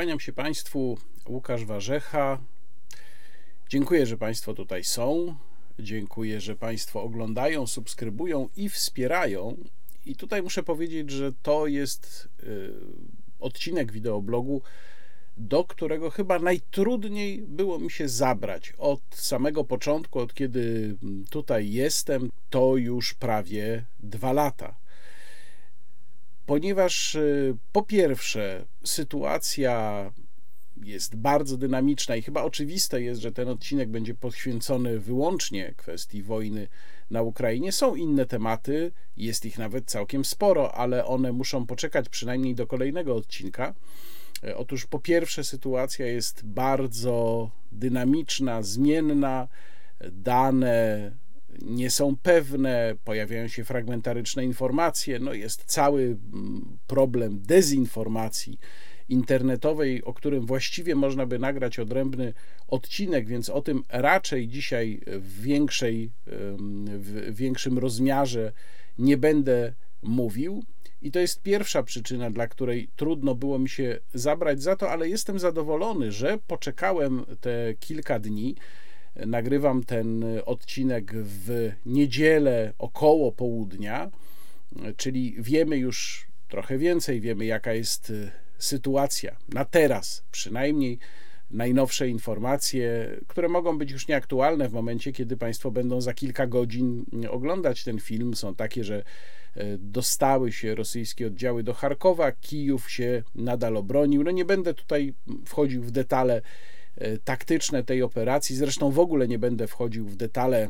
Kłaniam się Państwu, Łukasz Warzecha. Dziękuję, że Państwo tutaj są. Dziękuję, że Państwo oglądają, subskrybują i wspierają. I tutaj muszę powiedzieć, że to jest y, odcinek wideoblogu, do którego chyba najtrudniej było mi się zabrać. Od samego początku, od kiedy tutaj jestem, to już prawie dwa lata ponieważ y, po pierwsze sytuacja jest bardzo dynamiczna i chyba oczywiste jest, że ten odcinek będzie poświęcony wyłącznie kwestii wojny na Ukrainie. Są inne tematy, jest ich nawet całkiem sporo, ale one muszą poczekać przynajmniej do kolejnego odcinka. E, otóż po pierwsze sytuacja jest bardzo dynamiczna, zmienna, dane nie są pewne, pojawiają się fragmentaryczne informacje, no jest cały mm, problem dezinformacji internetowej, o którym właściwie można by nagrać odrębny odcinek, więc o tym raczej dzisiaj w, większej, w większym rozmiarze nie będę mówił. I to jest pierwsza przyczyna, dla której trudno było mi się zabrać za to, ale jestem zadowolony, że poczekałem te kilka dni Nagrywam ten odcinek w niedzielę około południa, czyli wiemy już trochę więcej, wiemy jaka jest y, sytuacja na teraz, przynajmniej najnowsze informacje, które mogą być już nieaktualne w momencie, kiedy Państwo będą za kilka godzin oglądać ten film, są takie, że y, dostały się rosyjskie oddziały do Charkowa, Kijów się nadal obronił. No nie będę tutaj wchodził w detale E, taktyczne tej operacji. Zresztą w ogóle nie będę wchodził w detale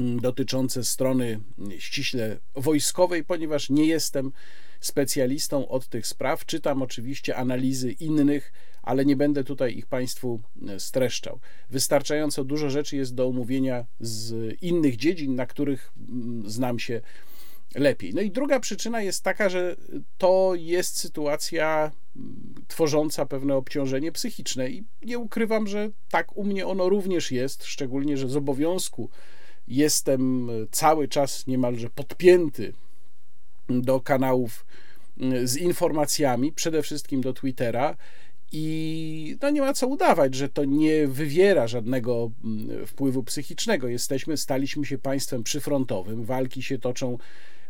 mm, dotyczące strony ściśle wojskowej, ponieważ nie jestem specjalistą od tych spraw. Czytam oczywiście analizy innych, ale nie będę tutaj ich Państwu e, streszczał. Wystarczająco dużo rzeczy jest do omówienia z innych dziedzin, na których mm, znam się lepiej. No i druga przyczyna jest taka, że to jest sytuacja mm, tworząca pewne obciążenie psychiczne i nie ukrywam, że tak u mnie ono również jest, szczególnie, że z obowiązku jestem cały czas niemalże podpięty do kanałów mm, z informacjami, przede wszystkim do Twittera. I no nie ma co udawać, że to nie wywiera żadnego mm, wpływu psychicznego. Jesteśmy, staliśmy się państwem przyfrontowym, walki się toczą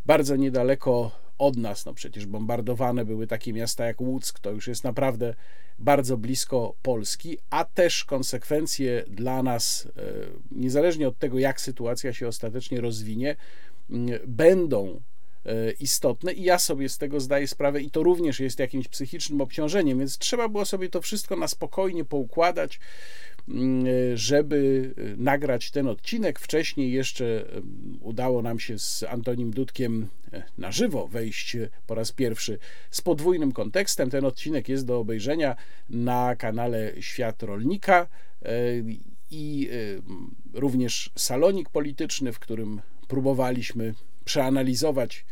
bardzo niedaleko od nas. No przecież bombardowane były takie miasta jak Łuck, to już jest naprawdę bardzo blisko Polski, a też konsekwencje dla nas, e, niezależnie od tego, jak sytuacja się ostatecznie rozwinie, będą e, istotne i ja sobie z tego zdaję sprawę i to również jest jakimś psychicznym obciążeniem, więc trzeba było sobie to wszystko na spokojnie poukładać, żeby nagrać ten odcinek. Wcześniej jeszcze udało nam się z Antonim Dudkiem e, na żywo wejść po raz pierwszy z podwójnym kontekstem. Ten odcinek jest do obejrzenia na kanale Świat Rolnika e, i e, również salonik polityczny, w którym próbowaliśmy przeanalizować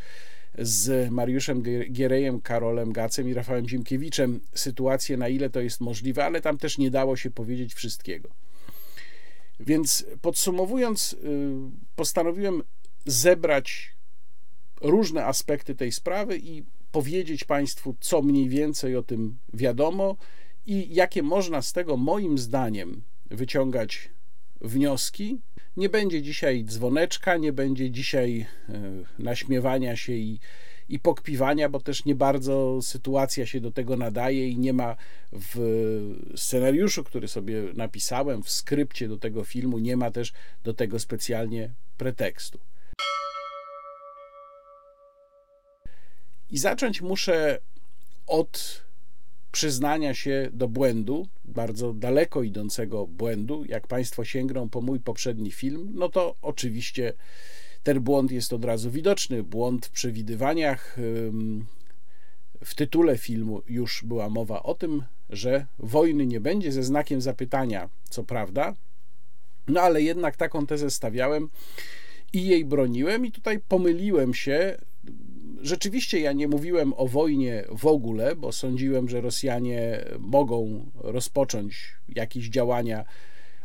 z Mariuszem Gierejem, Karolem Gacem i Rafałem Ziemkiewiczem sytuację, na ile to jest możliwe, ale tam też nie dało się powiedzieć wszystkiego. Więc podsumowując, y, postanowiłem zebrać różne aspekty tej sprawy i powiedzieć Państwu, co mniej więcej o tym wiadomo i jakie można z tego, moim zdaniem, wyciągać wnioski. Nie będzie dzisiaj dzwoneczka, nie będzie dzisiaj e, naśmiewania się i, i pokpiwania, bo też nie bardzo sytuacja się do tego nadaje i nie ma w scenariuszu, który sobie napisałem, w skrypcie do tego filmu, nie ma też do tego specjalnie pretekstu. I zacząć muszę od przyznania się do błędu, bardzo daleko idącego błędu. Jak Państwo sięgną po mój poprzedni film, no to oczywiście ten błąd jest od razu widoczny. Błąd w przewidywaniach. W tytule filmu już była mowa o tym, że wojny nie będzie ze znakiem zapytania, co prawda, no ale jednak taką tezę stawiałem i jej broniłem, i tutaj pomyliłem się Rzeczywiście ja nie mówiłem o wojnie w ogóle, bo sądziłem, że Rosjanie mogą rozpocząć jakieś działania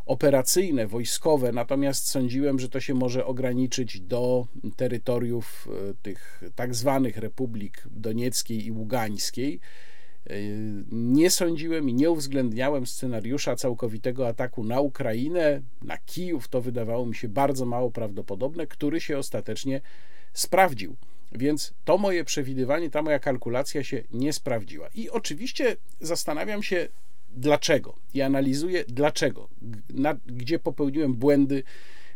operacyjne, wojskowe, natomiast sądziłem, że to się może ograniczyć do terytoriów e, tych tak zwanych republik donieckiej i ługańskiej Nie sądziłem i nie uwzględniałem scenariusza całkowitego ataku na Ukrainę, na Kijów. To wydawało mi się bardzo mało prawdopodobne, który się ostatecznie sprawdził. Więc to moje przewidywanie, ta moja kalkulacja się nie sprawdziła. I oczywiście zastanawiam się, dlaczego i analizuję dlaczego, na, gdzie popełniłem błędy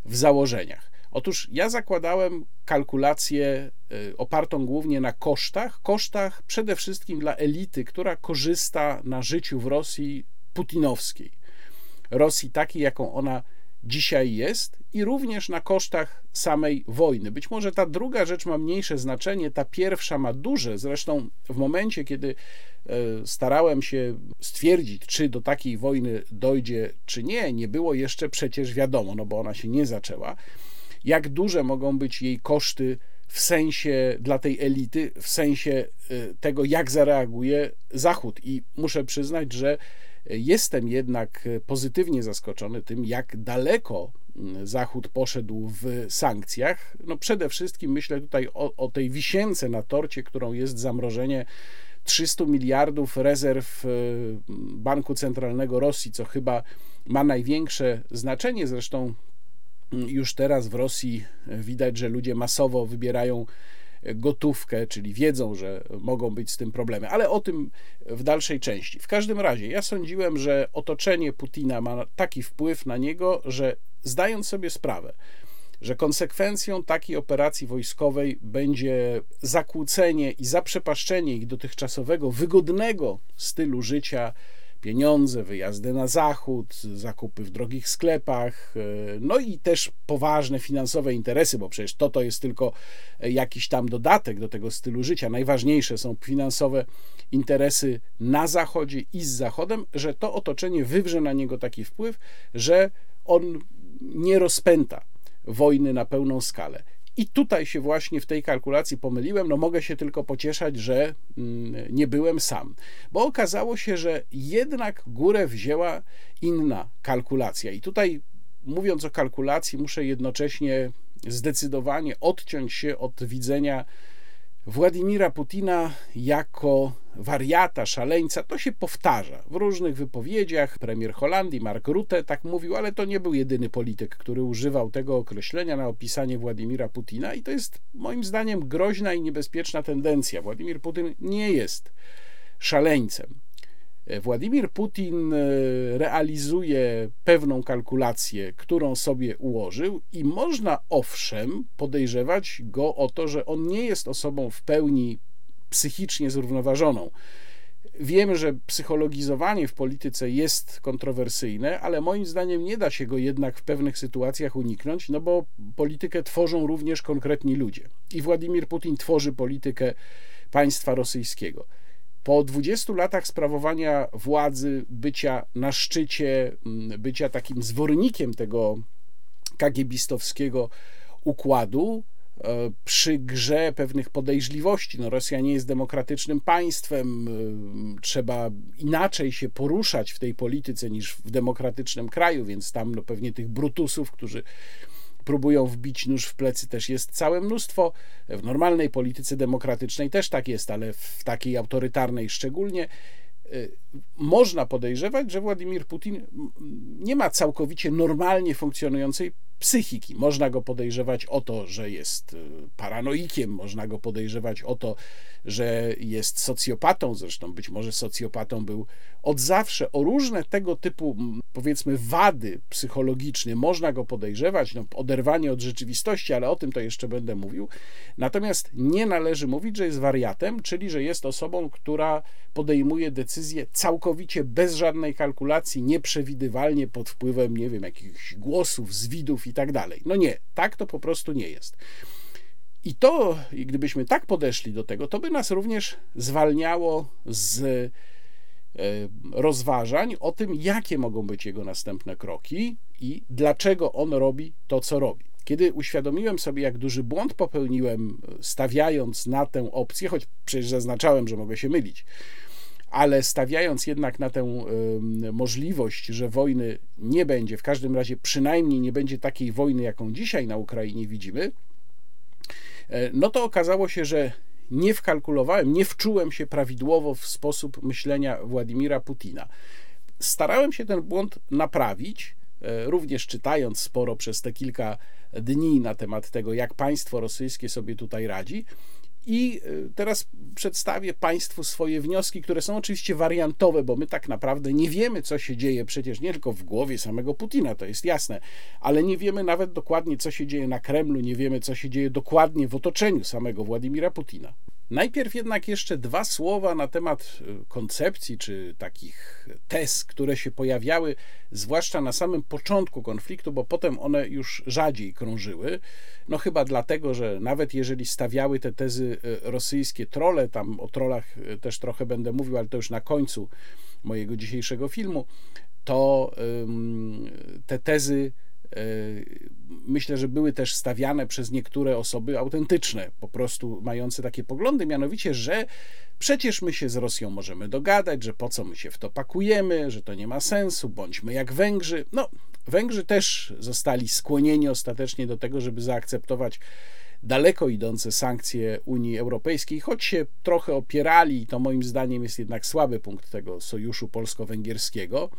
w założeniach. Otóż ja zakładałem kalkulację y, opartą głównie na kosztach, kosztach przede wszystkim dla elity, która korzysta na życiu w Rosji putinowskiej. Rosji takiej, jaką ona dzisiaj jest, i również na kosztach samej wojny. Być może ta druga rzecz ma mniejsze znaczenie, ta pierwsza ma duże. Zresztą w momencie, kiedy e, starałem się stwierdzić, czy do takiej wojny dojdzie, czy nie, nie było jeszcze przecież wiadomo, no bo ona się nie zaczęła, jak duże mogą być jej koszty w sensie dla tej elity, w sensie e, tego, jak zareaguje Zachód. I muszę przyznać, że Jestem jednak pozytywnie zaskoczony tym, jak daleko mm, Zachód poszedł w sankcjach. No przede wszystkim myślę tutaj o, o tej wisience na torcie, którą jest zamrożenie 300 miliardów rezerw e, Banku Centralnego Rosji, co chyba ma największe znaczenie. Zresztą mm, już teraz w Rosji widać, że ludzie masowo wybierają gotówkę, czyli wiedzą, że mogą być z tym problemy, ale o tym w dalszej części. W każdym razie, ja sądziłem, że otoczenie Putina ma taki wpływ na niego, że zdając sobie sprawę, że konsekwencją takiej operacji wojskowej będzie zakłócenie i zaprzepaszczenie ich dotychczasowego, wygodnego stylu życia pieniądze, wyjazdy na zachód, zakupy w drogich sklepach, e, no i też poważne finansowe interesy, bo przecież to to jest tylko jakiś tam dodatek do tego stylu życia. Najważniejsze są finansowe interesy na zachodzie i z zachodem, że to otoczenie wywrze na niego taki wpływ, że on nie rozpęta wojny na pełną skalę. I tutaj się właśnie w tej kalkulacji pomyliłem. No mogę się tylko pocieszać, że mm, nie byłem sam, bo okazało się, że jednak górę wzięła inna kalkulacja. I tutaj mówiąc o kalkulacji, muszę jednocześnie zdecydowanie odciąć się od widzenia Władimira Putina jako wariata, szaleńca, to się powtarza w różnych wypowiedziach. Premier Holandii Mark Rutte tak mówił, ale to nie był jedyny polityk, który używał tego określenia na opisanie Władimira Putina i to jest moim zdaniem groźna i niebezpieczna tendencja. Władimir Putin nie jest szaleńcem. Władimir Putin e, realizuje pewną kalkulację, którą sobie ułożył, i można owszem podejrzewać go o to, że on nie jest osobą w pełni psychicznie zrównoważoną. Wiem, że psychologizowanie w polityce jest kontrowersyjne, ale moim zdaniem nie da się go jednak w pewnych sytuacjach uniknąć, no bo politykę tworzą również konkretni ludzie. I Władimir Putin tworzy politykę państwa rosyjskiego. Po 20 latach sprawowania władzy, bycia na szczycie, mm, bycia takim zwornikiem tego kagiebistowskiego układu, e, przy grze pewnych podejrzliwości. No, Rosja nie jest demokratycznym państwem, e, trzeba inaczej się poruszać w tej polityce niż w demokratycznym kraju, więc tam no, pewnie tych brutusów, którzy próbują wbić nóż w plecy, też jest całe mnóstwo. W normalnej polityce demokratycznej też tak jest, ale w takiej autorytarnej szczególnie. Y, można podejrzewać, że Władimir Putin nie ma całkowicie normalnie funkcjonującej psychiki. Można go podejrzewać o to, że jest y, paranoikiem, można go podejrzewać o to, że jest socjopatą, zresztą być może socjopatą był od zawsze. O różne tego typu, powiedzmy, wady psychologiczne można go podejrzewać, no, oderwanie od rzeczywistości, ale o tym to jeszcze będę mówił. Natomiast nie należy mówić, że jest wariatem, czyli że jest osobą, która podejmuje decyzje całkowicie bez żadnej kalkulacji, nieprzewidywalnie pod wpływem, nie wiem, jakichś głosów, zwidów i tak dalej. No nie, tak to po prostu nie jest. I to, gdybyśmy tak podeszli do tego, to by nas również zwalniało z e, rozważań o tym, jakie mogą być jego następne kroki i dlaczego on robi to, co robi. Kiedy uświadomiłem sobie, jak duży błąd popełniłem, stawiając na tę opcję, choć przecież zaznaczałem, że mogę się mylić, ale stawiając jednak na tę możliwość, że wojny nie będzie, w każdym razie przynajmniej nie będzie takiej wojny, jaką dzisiaj na Ukrainie widzimy, e, no to okazało się, że nie wkalkulowałem, nie wczułem się prawidłowo w sposób myślenia Władimira Putina. Starałem się ten błąd naprawić, e, również czytając sporo przez te kilka dni na temat tego, jak państwo rosyjskie sobie tutaj radzi. I y, teraz przedstawię Państwu swoje wnioski, które są oczywiście wariantowe, bo my tak naprawdę nie wiemy, co się dzieje przecież nie tylko w głowie samego Putina, to jest jasne, ale nie wiemy nawet dokładnie, co się dzieje na Kremlu, nie wiemy, co się dzieje dokładnie w otoczeniu samego Władimira Putina. Najpierw jednak jeszcze dwa słowa na temat y, koncepcji czy takich tez, które się pojawiały, zwłaszcza na samym początku konfliktu, bo potem one już rzadziej krążyły. No chyba dlatego, że nawet jeżeli stawiały te tezy y, rosyjskie trole, tam o trolach y, też trochę będę mówił, ale to już na końcu mojego dzisiejszego filmu, to te tezy myślę, że były też stawiane przez niektóre osoby autentyczne, po prostu mające takie poglądy, mianowicie, że przecież my się z Rosją możemy dogadać, że po co my się w to pakujemy, że to nie ma sensu, bądźmy jak Węgrzy. No, Węgrzy też zostali skłonieni ostatecznie do tego, żeby zaakceptować daleko idące sankcje Unii Europejskiej, choć się trochę opierali, to moim zdaniem jest jednak słaby punkt tego sojuszu polsko-węgierskiego.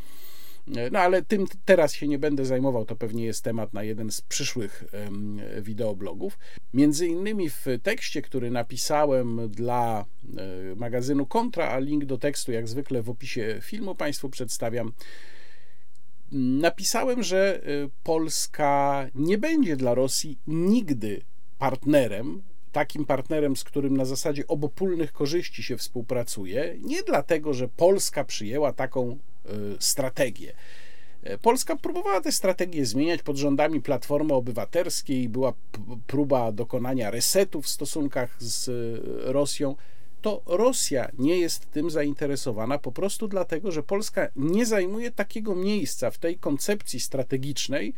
No ale tym teraz się nie będę zajmował, to pewnie jest temat na jeden z przyszłych wideoblogów. Między innymi w tekście, który napisałem dla e, magazynu Kontra, a link do tekstu jak zwykle w opisie filmu Państwu przedstawiam, napisałem, że e, Polska nie będzie dla Rosji nigdy partnerem, takim partnerem, z którym na zasadzie obopólnych korzyści się współpracuje, nie dlatego, że Polska przyjęła taką strategię. E, Polska próbowała tę strategię zmieniać pod rządami Platformy Obywatelskiej, była próba dokonania resetu w stosunkach z y, Rosją. To Rosja nie jest tym zainteresowana po prostu dlatego, że Polska nie zajmuje takiego miejsca w tej koncepcji strategicznej,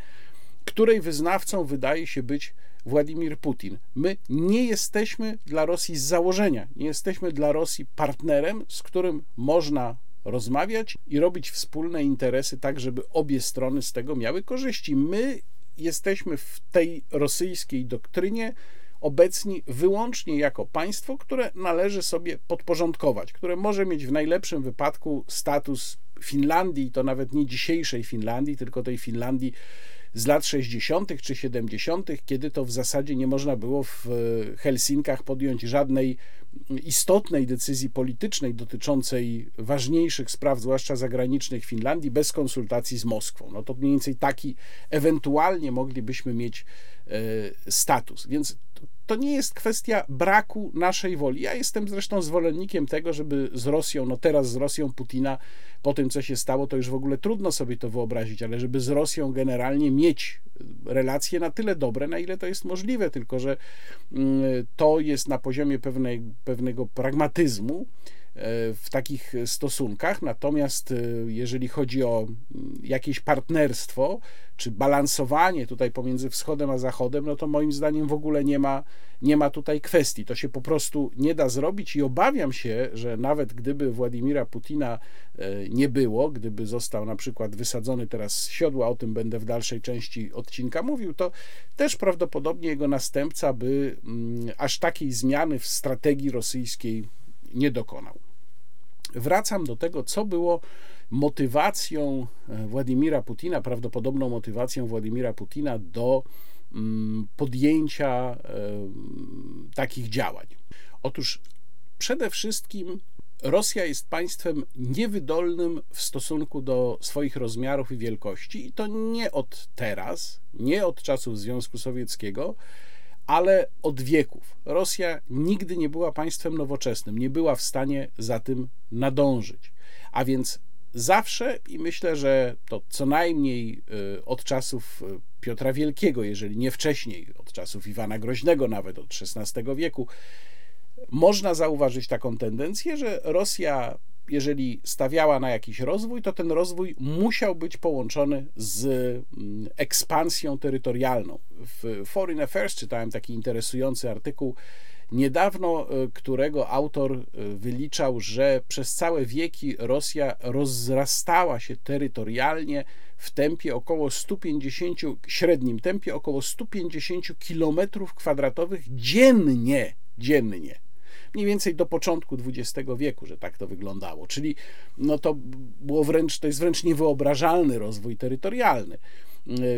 której wyznawcą wydaje się być Władimir Putin. My nie jesteśmy dla Rosji z założenia, nie jesteśmy dla Rosji partnerem, z którym można rozmawiać i robić wspólne interesy, tak żeby obie strony z tego miały korzyści. My jesteśmy w tej rosyjskiej doktrynie obecni wyłącznie jako państwo, które należy sobie podporządkować, które może mieć w najlepszym wypadku status Finlandii, to nawet nie dzisiejszej Finlandii, tylko tej Finlandii z lat 60. czy 70., kiedy to w zasadzie nie można było w Helsinkach podjąć żadnej istotnej decyzji politycznej dotyczącej ważniejszych spraw, zwłaszcza zagranicznych Finlandii, bez konsultacji z Moskwą. No to mniej więcej taki ewentualnie moglibyśmy mieć e, status. Więc to nie jest kwestia braku naszej woli. Ja jestem zresztą zwolennikiem tego, żeby z Rosją, no teraz z Rosją Putina, po tym co się stało, to już w ogóle trudno sobie to wyobrazić, ale żeby z Rosją generalnie mieć relacje na tyle dobre, na ile to jest możliwe, tylko że mm, to jest na poziomie pewnej, pewnego pragmatyzmu w takich stosunkach. Natomiast e, jeżeli chodzi o mm, jakieś partnerstwo, czy balansowanie tutaj pomiędzy wschodem a zachodem, no to moim zdaniem w ogóle nie ma, nie ma tutaj kwestii. To się po prostu nie da zrobić i obawiam się, że nawet gdyby Władimira Putina e, nie było, gdyby został na przykład wysadzony teraz z siodła, o tym będę w dalszej części odcinka mówił, to też prawdopodobnie jego następca by mm, aż takiej zmiany w strategii rosyjskiej nie dokonał wracam do tego, co było motywacją e, Władimira Putina, prawdopodobną motywacją Władimira Putina do mm, podjęcia e, takich działań. Otóż przede wszystkim Rosja jest państwem niewydolnym w stosunku do swoich rozmiarów i wielkości, i to nie od teraz, nie od czasów Związku Sowieckiego, ale od wieków. Rosja nigdy nie była państwem nowoczesnym, nie była w stanie za tym nadążyć. A więc zawsze, i myślę, że to co najmniej y, od czasów y, Piotra Wielkiego, jeżeli nie wcześniej, od czasów Iwana Groźnego, nawet od XVI wieku, można zauważyć taką tendencję, że Rosja jeżeli stawiała na jakiś rozwój, to ten rozwój musiał być połączony z mm, ekspansją terytorialną. W Foreign Affairs czytałem taki interesujący artykuł niedawno, e, którego autor e, wyliczał, że przez całe wieki Rosja rozrastała się terytorialnie w tempie około 150, średnim tempie około 150 km kwadratowych dziennie, dziennie. Mniej więcej do początku XX wieku, że tak to wyglądało. Czyli no to było wręcz, to jest wręcz niewyobrażalny rozwój terytorialny.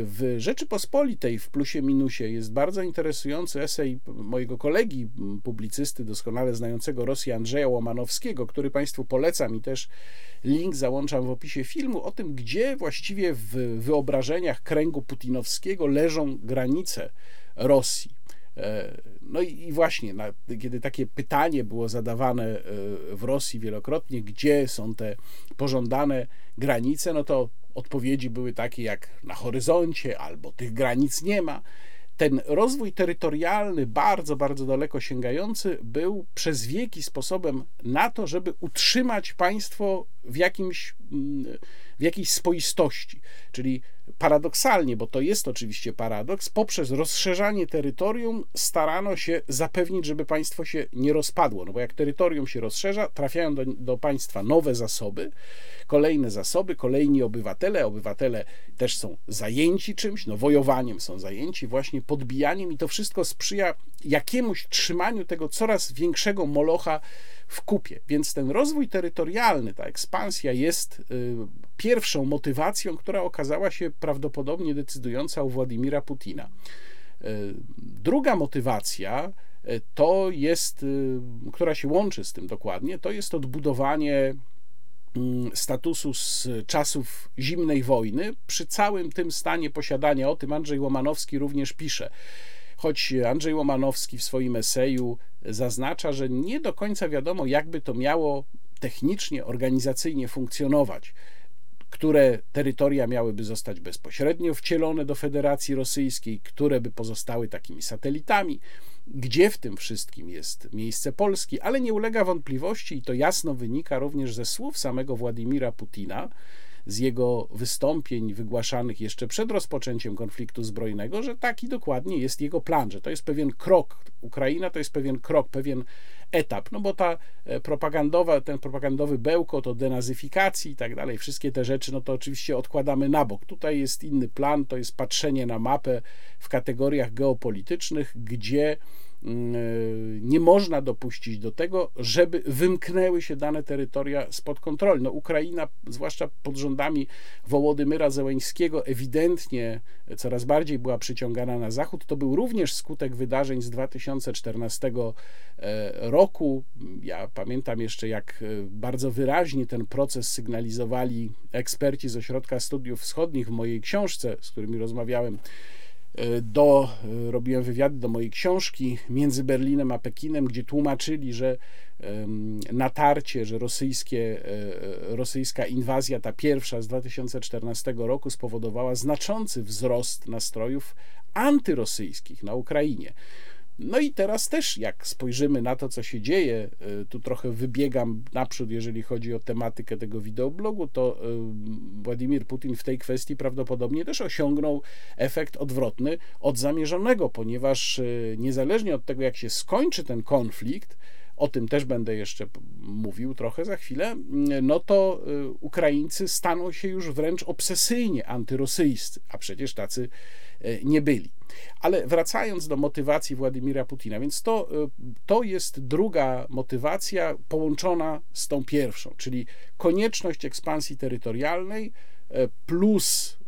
W Rzeczypospolitej w plusie minusie jest bardzo interesujący esej mojego kolegi, publicysty doskonale znającego Rosję Andrzeja Łomanowskiego, który Państwu polecam i też link załączam w opisie filmu, o tym, gdzie właściwie w wyobrażeniach kręgu putinowskiego leżą granice Rosji. No i właśnie, na, kiedy takie pytanie było zadawane e, w Rosji wielokrotnie, gdzie są te pożądane granice, no to odpowiedzi były takie jak na horyzoncie, albo tych granic nie ma. Ten rozwój terytorialny, bardzo, bardzo daleko sięgający, był przez wieki sposobem na to, żeby utrzymać państwo w, jakimś, mm, w jakiejś spoistości. Czyli paradoksalnie, bo to jest oczywiście paradoks, poprzez rozszerzanie terytorium starano się zapewnić, żeby państwo się nie rozpadło. No bo jak terytorium się rozszerza, trafiają do, do państwa nowe zasoby, kolejne zasoby, kolejni obywatele. Obywatele też są zajęci czymś, no wojowaniem są zajęci, właśnie podbijaniem, i to wszystko sprzyja jakiemuś trzymaniu tego coraz większego molocha w kupie. Więc ten rozwój terytorialny, ta ekspansja jest y, pierwszą motywacją, która okazała się prawdopodobnie decydująca u Władimira Putina. Y, druga motywacja y, to jest, która się łączy z tym dokładnie, to jest odbudowanie statusu z czasów zimnej wojny. Przy całym tym stanie posiadania, o tym Andrzej Łomanowski również pisze, choć Andrzej Łomanowski w swoim eseju zaznacza, że nie do końca wiadomo, jakby to miało technicznie, organizacyjnie funkcjonować które terytoria miałyby zostać bezpośrednio wcielone do Federacji Rosyjskiej, które by pozostały takimi satelitami, gdzie w tym wszystkim jest miejsce Polski, ale nie ulega wątpliwości, i to jasno wynika również ze słów samego Władimira Putina, z jego wystąpień wygłaszanych jeszcze przed rozpoczęciem konfliktu zbrojnego, że taki dokładnie jest jego plan, że to jest pewien krok. Ukraina to jest pewien krok, pewien etap, no bo ta e, propagandowa, ten propagandowy bełkot o denazyfikacji i tak dalej, wszystkie te rzeczy, no to oczywiście odkładamy na bok. Tutaj jest inny plan, to jest patrzenie na mapę w kategoriach geopolitycznych, gdzie nie można dopuścić do tego, żeby wymknęły się dane terytoria spod kontroli. No, Ukraina, zwłaszcza pod rządami Wołodymyra Zełeńskiego, ewidentnie coraz bardziej była przyciągana na zachód. To był również skutek wydarzeń z 2014 e, roku. Ja pamiętam jeszcze, jak e, bardzo wyraźnie ten proces sygnalizowali eksperci z Ośrodka Studiów Wschodnich w mojej książce, z którymi rozmawiałem E, do, e, robiłem wywiady do mojej książki między Berlinem a Pekinem, gdzie tłumaczyli, że natarcie, że rosyjskie, e, rosyjska inwazja, ta pierwsza z 2014 roku, spowodowała znaczący wzrost nastrojów antyrosyjskich na Ukrainie. No i teraz też, jak spojrzymy na to, co się dzieje, y, tu trochę wybiegam naprzód, jeżeli chodzi o tematykę tego wideoblogu, to y, Władimir Putin w tej kwestii prawdopodobnie też osiągnął efekt odwrotny od zamierzonego, ponieważ y, niezależnie od tego, jak się skończy ten konflikt, o tym też będę jeszcze mówił trochę za chwilę, no to Ukraińcy staną się już wręcz obsesyjnie antyrosyjscy, a przecież tacy nie byli. Ale wracając do motywacji Władimira Putina, więc to, y, to jest druga motywacja połączona z tą pierwszą, czyli konieczność ekspansji terytorialnej y, plus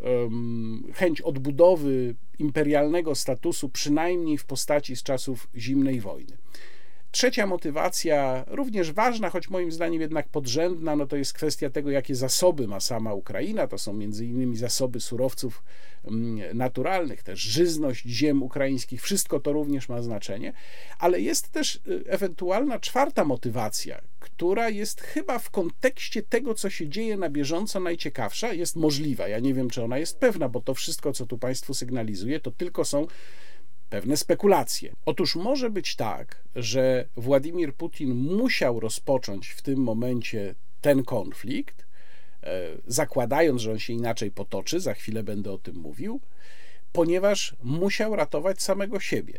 chęć odbudowy imperialnego statusu, przynajmniej w postaci z czasów zimnej wojny. Trzecia motywacja, również ważna, choć moim zdaniem jednak podrzędna, no to jest kwestia tego, jakie zasoby ma sama Ukraina. To są między innymi zasoby surowców mm, naturalnych, też żyzność ziem ukraińskich, wszystko to również ma znaczenie, ale jest też y, ewentualna czwarta motywacja, która jest chyba w kontekście tego, co się dzieje na bieżąco najciekawsza, jest możliwa. Ja nie wiem, czy ona jest pewna, bo to wszystko, co tu Państwu sygnalizuję, to tylko są pewne spekulacje. Otóż może być tak, że Władimir Putin musiał rozpocząć w tym momencie ten konflikt, e, zakładając, że on się inaczej potoczy, za chwilę będę o tym mówił, ponieważ musiał ratować samego siebie.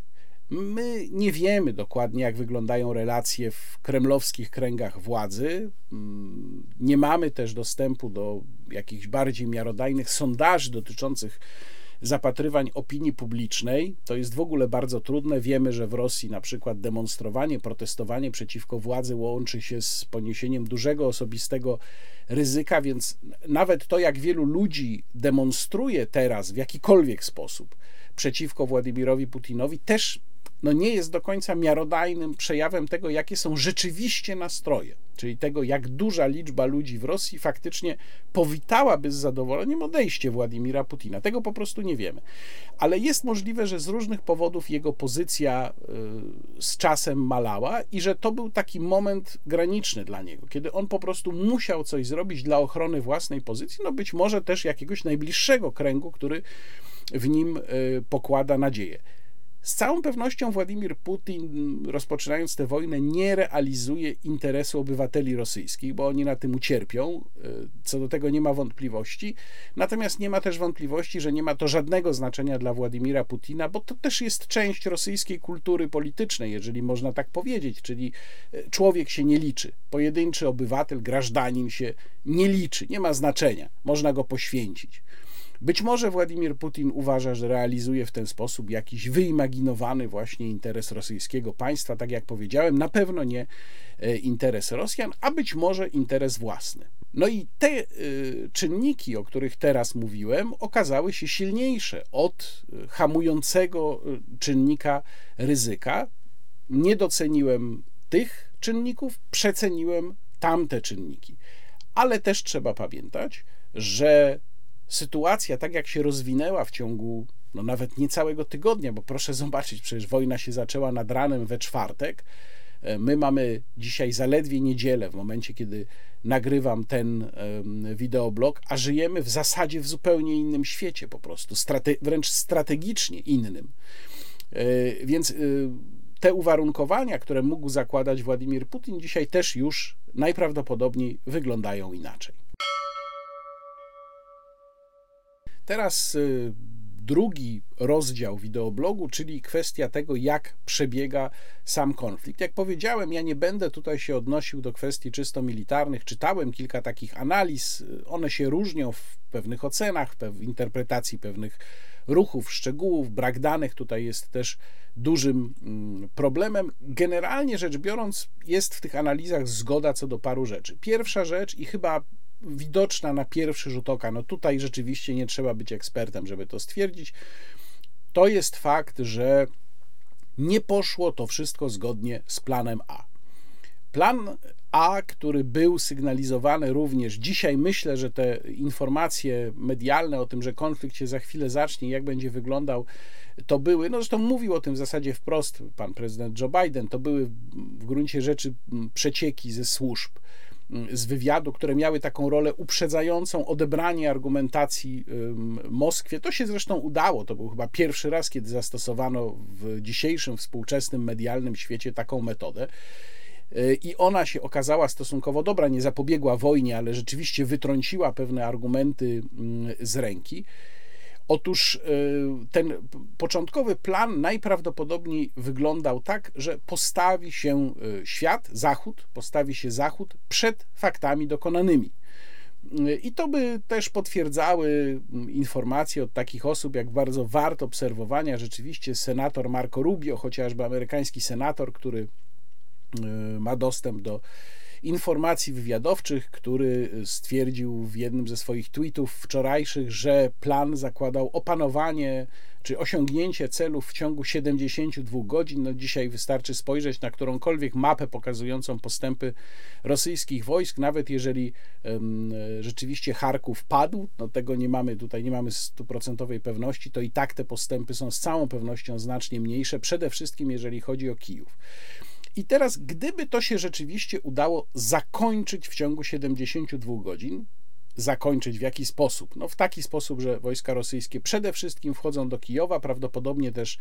My nie wiemy dokładnie, jak wyglądają relacje w kremlowskich kręgach władzy. Mm, nie mamy też dostępu do jakichś bardziej miarodajnych sondaży dotyczących zapatrywań opinii publicznej. To jest w ogóle bardzo trudne. Wiemy, że w Rosji na przykład demonstrowanie, protestowanie przeciwko władzy łączy się z poniesieniem dużego osobistego ryzyka, więc nawet to, jak wielu ludzi demonstruje teraz w jakikolwiek sposób przeciwko Władimirowi Putinowi, też no nie jest do końca miarodajnym przejawem tego, jakie są rzeczywiście nastroje, czyli tego, jak duża liczba ludzi w Rosji faktycznie powitałaby z zadowoleniem odejście Władimira Putina. Tego po prostu nie wiemy. Ale jest możliwe, że z różnych powodów jego pozycja y, z czasem malała i że to był taki moment graniczny dla niego, kiedy on po prostu musiał coś zrobić dla ochrony własnej pozycji, no być może też jakiegoś najbliższego kręgu, który w nim y, pokłada nadzieję. Z całą pewnością Władimir Putin, rozpoczynając tę wojnę, nie realizuje interesu obywateli rosyjskich, bo oni na tym ucierpią. E, co do tego nie ma wątpliwości. Natomiast nie ma też wątpliwości, że nie ma to żadnego znaczenia dla Władimira Putina, bo to też jest część rosyjskiej kultury politycznej, jeżeli można tak powiedzieć, czyli e, człowiek się nie liczy. Pojedynczy obywatel, grażdanin się nie liczy, nie ma znaczenia. Można go poświęcić. Być może Władimir Putin uważa, że realizuje w ten sposób jakiś wyimaginowany właśnie interes rosyjskiego państwa, tak jak powiedziałem, na pewno nie e, interes Rosjan, a być może interes własny. No i te y, czynniki, o których teraz mówiłem, okazały się silniejsze od hamującego czynnika ryzyka. Nie doceniłem tych czynników, przeceniłem tamte czynniki. Ale też trzeba pamiętać, że sytuacja, tak jak się rozwinęła w ciągu no nawet niecałego tygodnia, bo proszę zobaczyć, przecież wojna się zaczęła nad ranem we czwartek. E, my mamy dzisiaj zaledwie niedzielę, w momencie, kiedy nagrywam ten wideoblog, a żyjemy w zasadzie w zupełnie innym świecie, po prostu, strate wręcz strategicznie innym. E, więc e, te uwarunkowania, które mógł zakładać Władimir Putin, dzisiaj też już najprawdopodobniej wyglądają inaczej. Teraz y, drugi rozdział wideoblogu, czyli kwestia tego, jak przebiega sam konflikt. Jak powiedziałem, ja nie będę tutaj się odnosił do kwestii czysto militarnych. Czytałem kilka takich analiz. One się różnią w pewnych ocenach, w interpretacji pewnych ruchów, szczegółów. Brak danych tutaj jest też dużym mm, problemem. Generalnie rzecz biorąc, jest w tych analizach zgoda co do paru rzeczy. Pierwsza rzecz i chyba widoczna na pierwszy rzut oka. No tutaj rzeczywiście nie trzeba być ekspertem, żeby to stwierdzić. To jest fakt, że nie poszło to wszystko zgodnie z planem A. Plan A, który był sygnalizowany również dzisiaj, myślę, że te informacje medialne o tym, że konflikt się za chwilę zacznie, jak będzie wyglądał, to były, no zresztą mówił o tym w zasadzie wprost pan prezydent Joe Biden, to były w gruncie rzeczy przecieki ze służb z wywiadu, które miały taką rolę uprzedzającą odebranie argumentacji Moskwie. To się zresztą udało. To był chyba pierwszy raz, kiedy zastosowano w dzisiejszym współczesnym medialnym świecie taką metodę. Y, I ona się okazała stosunkowo dobra, nie zapobiegła wojnie, ale rzeczywiście wytrąciła pewne argumenty z ręki. Otóż y, ten początkowy plan najprawdopodobniej wyglądał tak, że postawi się y, świat, Zachód, postawi się Zachód przed faktami dokonanymi. Y, I to by też potwierdzały mm, informacje od takich osób, jak bardzo wart obserwowania rzeczywiście senator Marco Rubio, chociażby amerykański senator, który ma dostęp do informacji wywiadowczych, który stwierdził w jednym ze swoich tweetów wczorajszych, że plan zakładał opanowanie czy osiągnięcie celów w ciągu 72 godzin. No dzisiaj wystarczy spojrzeć na którąkolwiek mapę pokazującą postępy rosyjskich wojsk, nawet jeżeli um, rzeczywiście Charków padł, no tego nie mamy tutaj, nie mamy stuprocentowej pewności, to i tak te postępy są z całą pewnością znacznie mniejsze, przede wszystkim jeżeli chodzi o Kijów. I teraz, gdyby to się rzeczywiście udało zakończyć w ciągu 72 godzin, zakończyć w jaki sposób? No w taki sposób, że wojska rosyjskie przede wszystkim wchodzą do Kijowa, prawdopodobnie też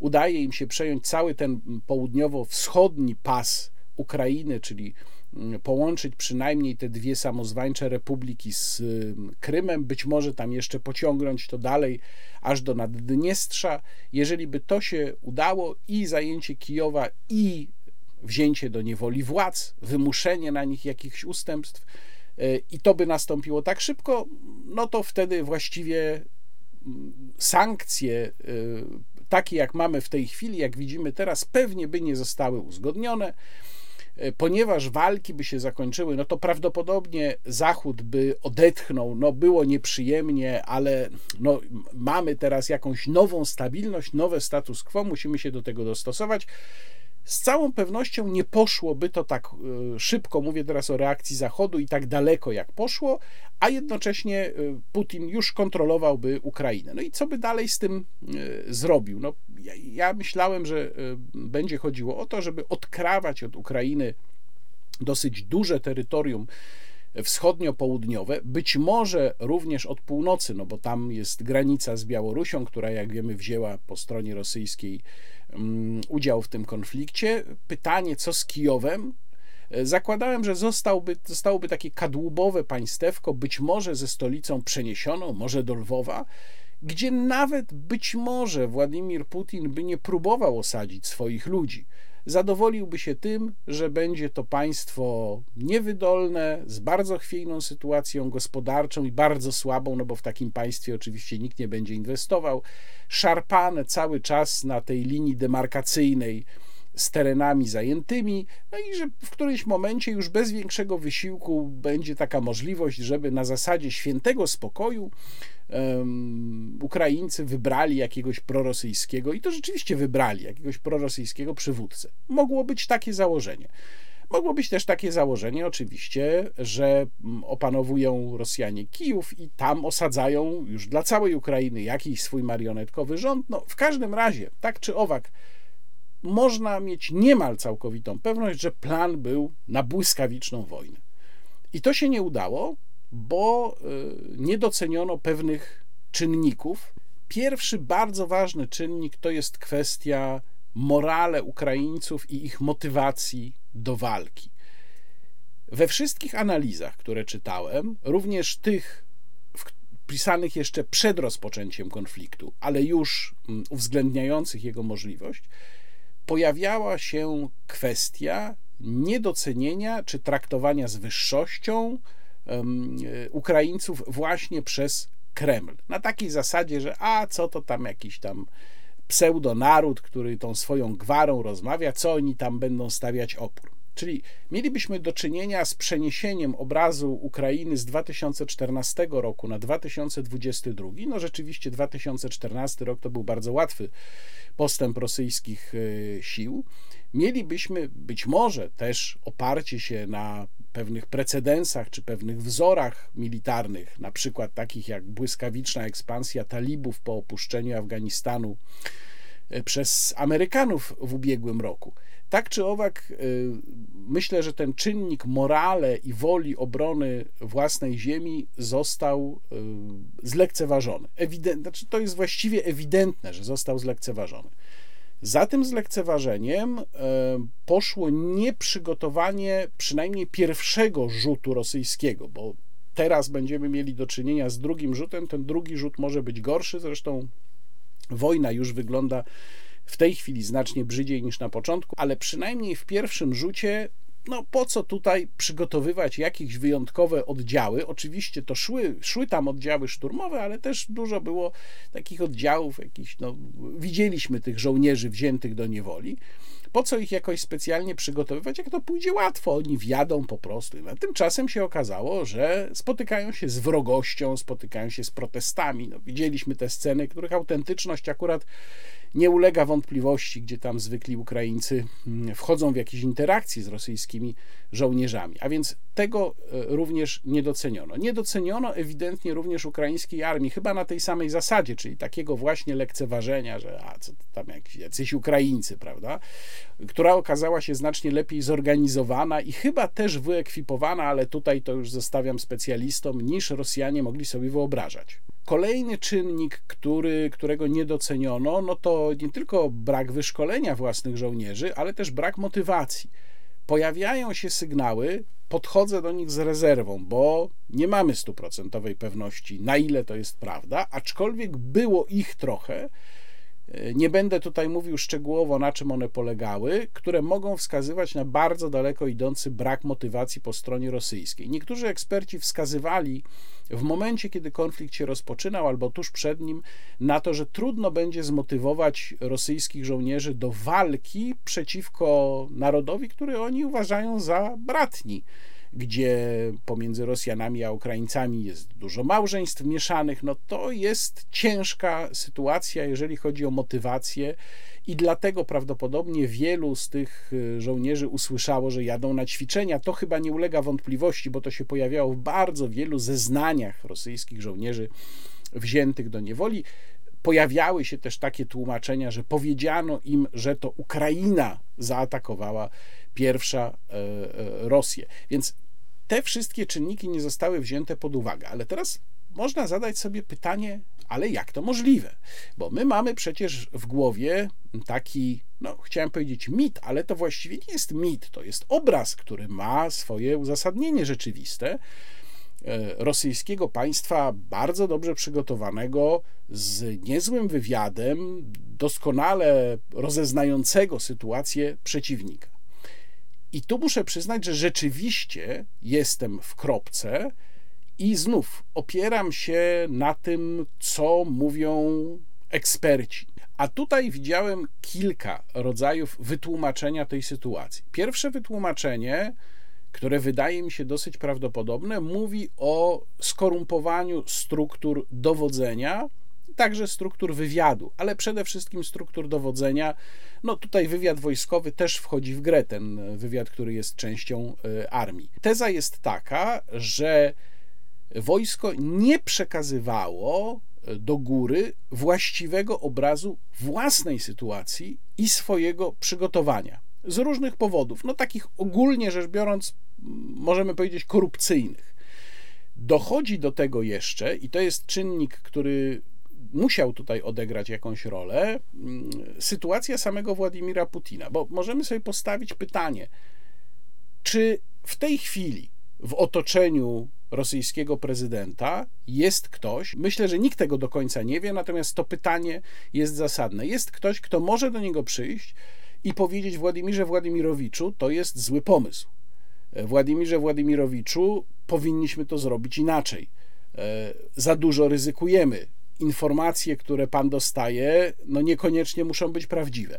udaje im się przejąć cały ten południowo-wschodni pas Ukrainy, czyli mm, połączyć przynajmniej te dwie samozwańcze republiki z mm, Krymem, być może tam jeszcze pociągnąć to dalej aż do Naddniestrza. Jeżeli by to się udało i zajęcie Kijowa i wzięcie do niewoli władz, wymuszenie na nich jakichś ustępstw e, i to by nastąpiło tak szybko, no to wtedy właściwie sankcje takie jak mamy w tej chwili, jak widzimy teraz, pewnie by nie zostały uzgodnione. E, ponieważ walki by się zakończyły, no to prawdopodobnie Zachód by odetchnął, no było nieprzyjemnie, ale no, mamy teraz jakąś nową stabilność, nowe status quo, musimy się do tego dostosować. Z całą pewnością nie poszłoby to tak e, szybko, mówię teraz o reakcji Zachodu i tak daleko jak poszło, a jednocześnie e, Putin już kontrolowałby Ukrainę. No i co by dalej z tym zrobił? No, ja, ja myślałem, że będzie chodziło o to, żeby odkrawać od Ukrainy dosyć duże terytorium wschodnio-południowe, być może również od północy, no bo tam jest granica z Białorusią, która jak wiemy wzięła po stronie rosyjskiej udział w tym konflikcie. Pytanie, co z Kijowem? Zakładałem, że zostałby, zostałoby takie kadłubowe państewko, być może ze stolicą przeniesioną, może do Lwowa, gdzie nawet być może Władimir Putin by nie próbował osadzić swoich ludzi. Zadowoliłby się tym, że będzie to państwo niewydolne, z bardzo chwiejną sytuacją gospodarczą i bardzo słabą, no bo w takim państwie oczywiście nikt nie będzie inwestował, szarpane cały czas na tej linii demarkacyjnej z terenami zajętymi, no i że w którymś momencie już bez większego wysiłku będzie taka możliwość, żeby na zasadzie świętego spokoju um, Ukraińcy wybrali jakiegoś prorosyjskiego i to rzeczywiście wybrali jakiegoś prorosyjskiego przywódcę. Mogło być takie założenie. Mogło być też takie założenie, oczywiście, że mm, opanowują Rosjanie Kijów i tam osadzają już dla całej Ukrainy jakiś swój marionetkowy rząd. No, w każdym razie, tak czy owak, można mieć niemal całkowitą pewność, że plan był na błyskawiczną wojnę. I to się nie udało, bo y, nie doceniono pewnych czynników. Pierwszy bardzo ważny czynnik to jest kwestia morale Ukraińców i ich motywacji do walki. We wszystkich analizach, które czytałem, również tych pisanych jeszcze przed rozpoczęciem konfliktu, ale już mm, uwzględniających jego możliwość, pojawiała się kwestia niedocenienia czy traktowania z wyższością Ukraińców właśnie przez Kreml. Na takiej zasadzie, że a co to tam jakiś tam pseudonaród, który tą swoją gwarą rozmawia, co oni tam będą stawiać opór. Czyli mielibyśmy do czynienia z przeniesieniem obrazu Ukrainy z 2014 roku na 2022. No rzeczywiście 2014 rok to był bardzo łatwy postęp rosyjskich e, sił. Mielibyśmy być może też oparcie się na pewnych precedensach czy pewnych wzorach militarnych, na przykład takich jak błyskawiczna ekspansja talibów po opuszczeniu Afganistanu e, przez Amerykanów w ubiegłym roku. Tak czy owak, e, myślę, że ten czynnik morale i woli obrony własnej ziemi został e, zlekceważony. Ewident, znaczy to jest właściwie ewidentne, że został zlekceważony. Za tym zlekceważeniem e, poszło nieprzygotowanie przynajmniej pierwszego rzutu rosyjskiego, bo teraz będziemy mieli do czynienia z drugim rzutem. Ten drugi rzut może być gorszy, zresztą wojna już wygląda w tej chwili znacznie brzydziej niż na początku, ale przynajmniej w pierwszym rzucie no po co tutaj przygotowywać jakieś wyjątkowe oddziały? Oczywiście to szły, szły tam oddziały szturmowe, ale też dużo było takich oddziałów, jakichś, no, widzieliśmy tych żołnierzy wziętych do niewoli. Po co ich jakoś specjalnie przygotowywać, jak to pójdzie łatwo? Oni wjadą po prostu. A tymczasem się okazało, że spotykają się z wrogością, spotykają się z protestami. No, widzieliśmy te sceny, których autentyczność akurat nie ulega wątpliwości, gdzie tam zwykli Ukraińcy mm, wchodzą w jakieś interakcje z rosyjskimi żołnierzami. A więc tego e, również nie doceniono. Nie doceniono ewidentnie również ukraińskiej armii, chyba na tej samej zasadzie, czyli takiego właśnie lekceważenia, że a co tam jacyś Ukraińcy, prawda, która okazała się znacznie lepiej zorganizowana i chyba też wyekwipowana, ale tutaj to już zostawiam specjalistom, niż Rosjanie mogli sobie wyobrażać. Kolejny czynnik, który, którego nie doceniono, no to nie tylko brak wyszkolenia własnych żołnierzy, ale też brak motywacji. Pojawiają się sygnały, podchodzę do nich z rezerwą, bo nie mamy stuprocentowej pewności, na ile to jest prawda, aczkolwiek było ich trochę, Nie będę tutaj mówił szczegółowo, na czym one polegały, które mogą wskazywać na bardzo daleko idący brak motywacji po stronie rosyjskiej. Niektórzy eksperci wskazywali w momencie, kiedy konflikt się rozpoczynał, albo tuż przed nim, na to, że trudno będzie zmotywować rosyjskich żołnierzy do walki przeciwko narodowi, który oni uważają za bratni gdzie pomiędzy Rosjanami a Ukraińcami jest dużo małżeństw mieszanych, no to jest ciężka sytuacja, jeżeli chodzi o motywację. I dlatego prawdopodobnie wielu z tych y, żołnierzy usłyszało, że jadą na ćwiczenia. To chyba nie ulega wątpliwości, bo to się pojawiało w bardzo wielu zeznaniach rosyjskich żołnierzy wziętych do niewoli. Pojawiały się też takie tłumaczenia, że powiedziano im, że to Ukraina zaatakowała pierwsza e, e, Rosję. Więc te wszystkie czynniki nie zostały wzięte pod uwagę. Ale teraz można zadać sobie pytanie, ale jak to możliwe? Bo my mamy przecież w głowie taki, no chciałem powiedzieć mit, ale to właściwie nie jest mit, to jest obraz, który ma swoje uzasadnienie rzeczywiste e, rosyjskiego państwa bardzo dobrze przygotowanego, z niezłym wywiadem, doskonale rozeznającego sytuację przeciwnika. I tu muszę przyznać, że rzeczywiście jestem w kropce i znów opieram się na tym, co mówią eksperci. A tutaj widziałem kilka rodzajów wytłumaczenia tej sytuacji. Pierwsze wytłumaczenie, które wydaje mi się dosyć prawdopodobne, mówi o skorumpowaniu struktur dowodzenia także struktur wywiadu, ale przede wszystkim struktur dowodzenia. No tutaj wywiad wojskowy też wchodzi w grę, ten wywiad, który jest częścią e, armii. Teza jest taka, że wojsko nie przekazywało e, do góry właściwego obrazu własnej sytuacji i swojego przygotowania. Z różnych powodów, no takich ogólnie rzecz biorąc, możemy powiedzieć korupcyjnych. Dochodzi do tego jeszcze, i to jest czynnik, który musiał tutaj odegrać jakąś rolę, sytuacja samego Władimira Putina. Bo możemy sobie postawić pytanie, czy w tej chwili w otoczeniu rosyjskiego prezydenta jest ktoś, myślę, że nikt tego do końca nie wie, natomiast to pytanie jest zasadne. Jest ktoś, kto może do niego przyjść i powiedzieć Władimirze Władimirowiczu, to jest zły pomysł. Władimirze Władimirowiczu, powinniśmy to zrobić inaczej. E, za dużo ryzykujemy informacje, które pan dostaje, no niekoniecznie muszą być prawdziwe.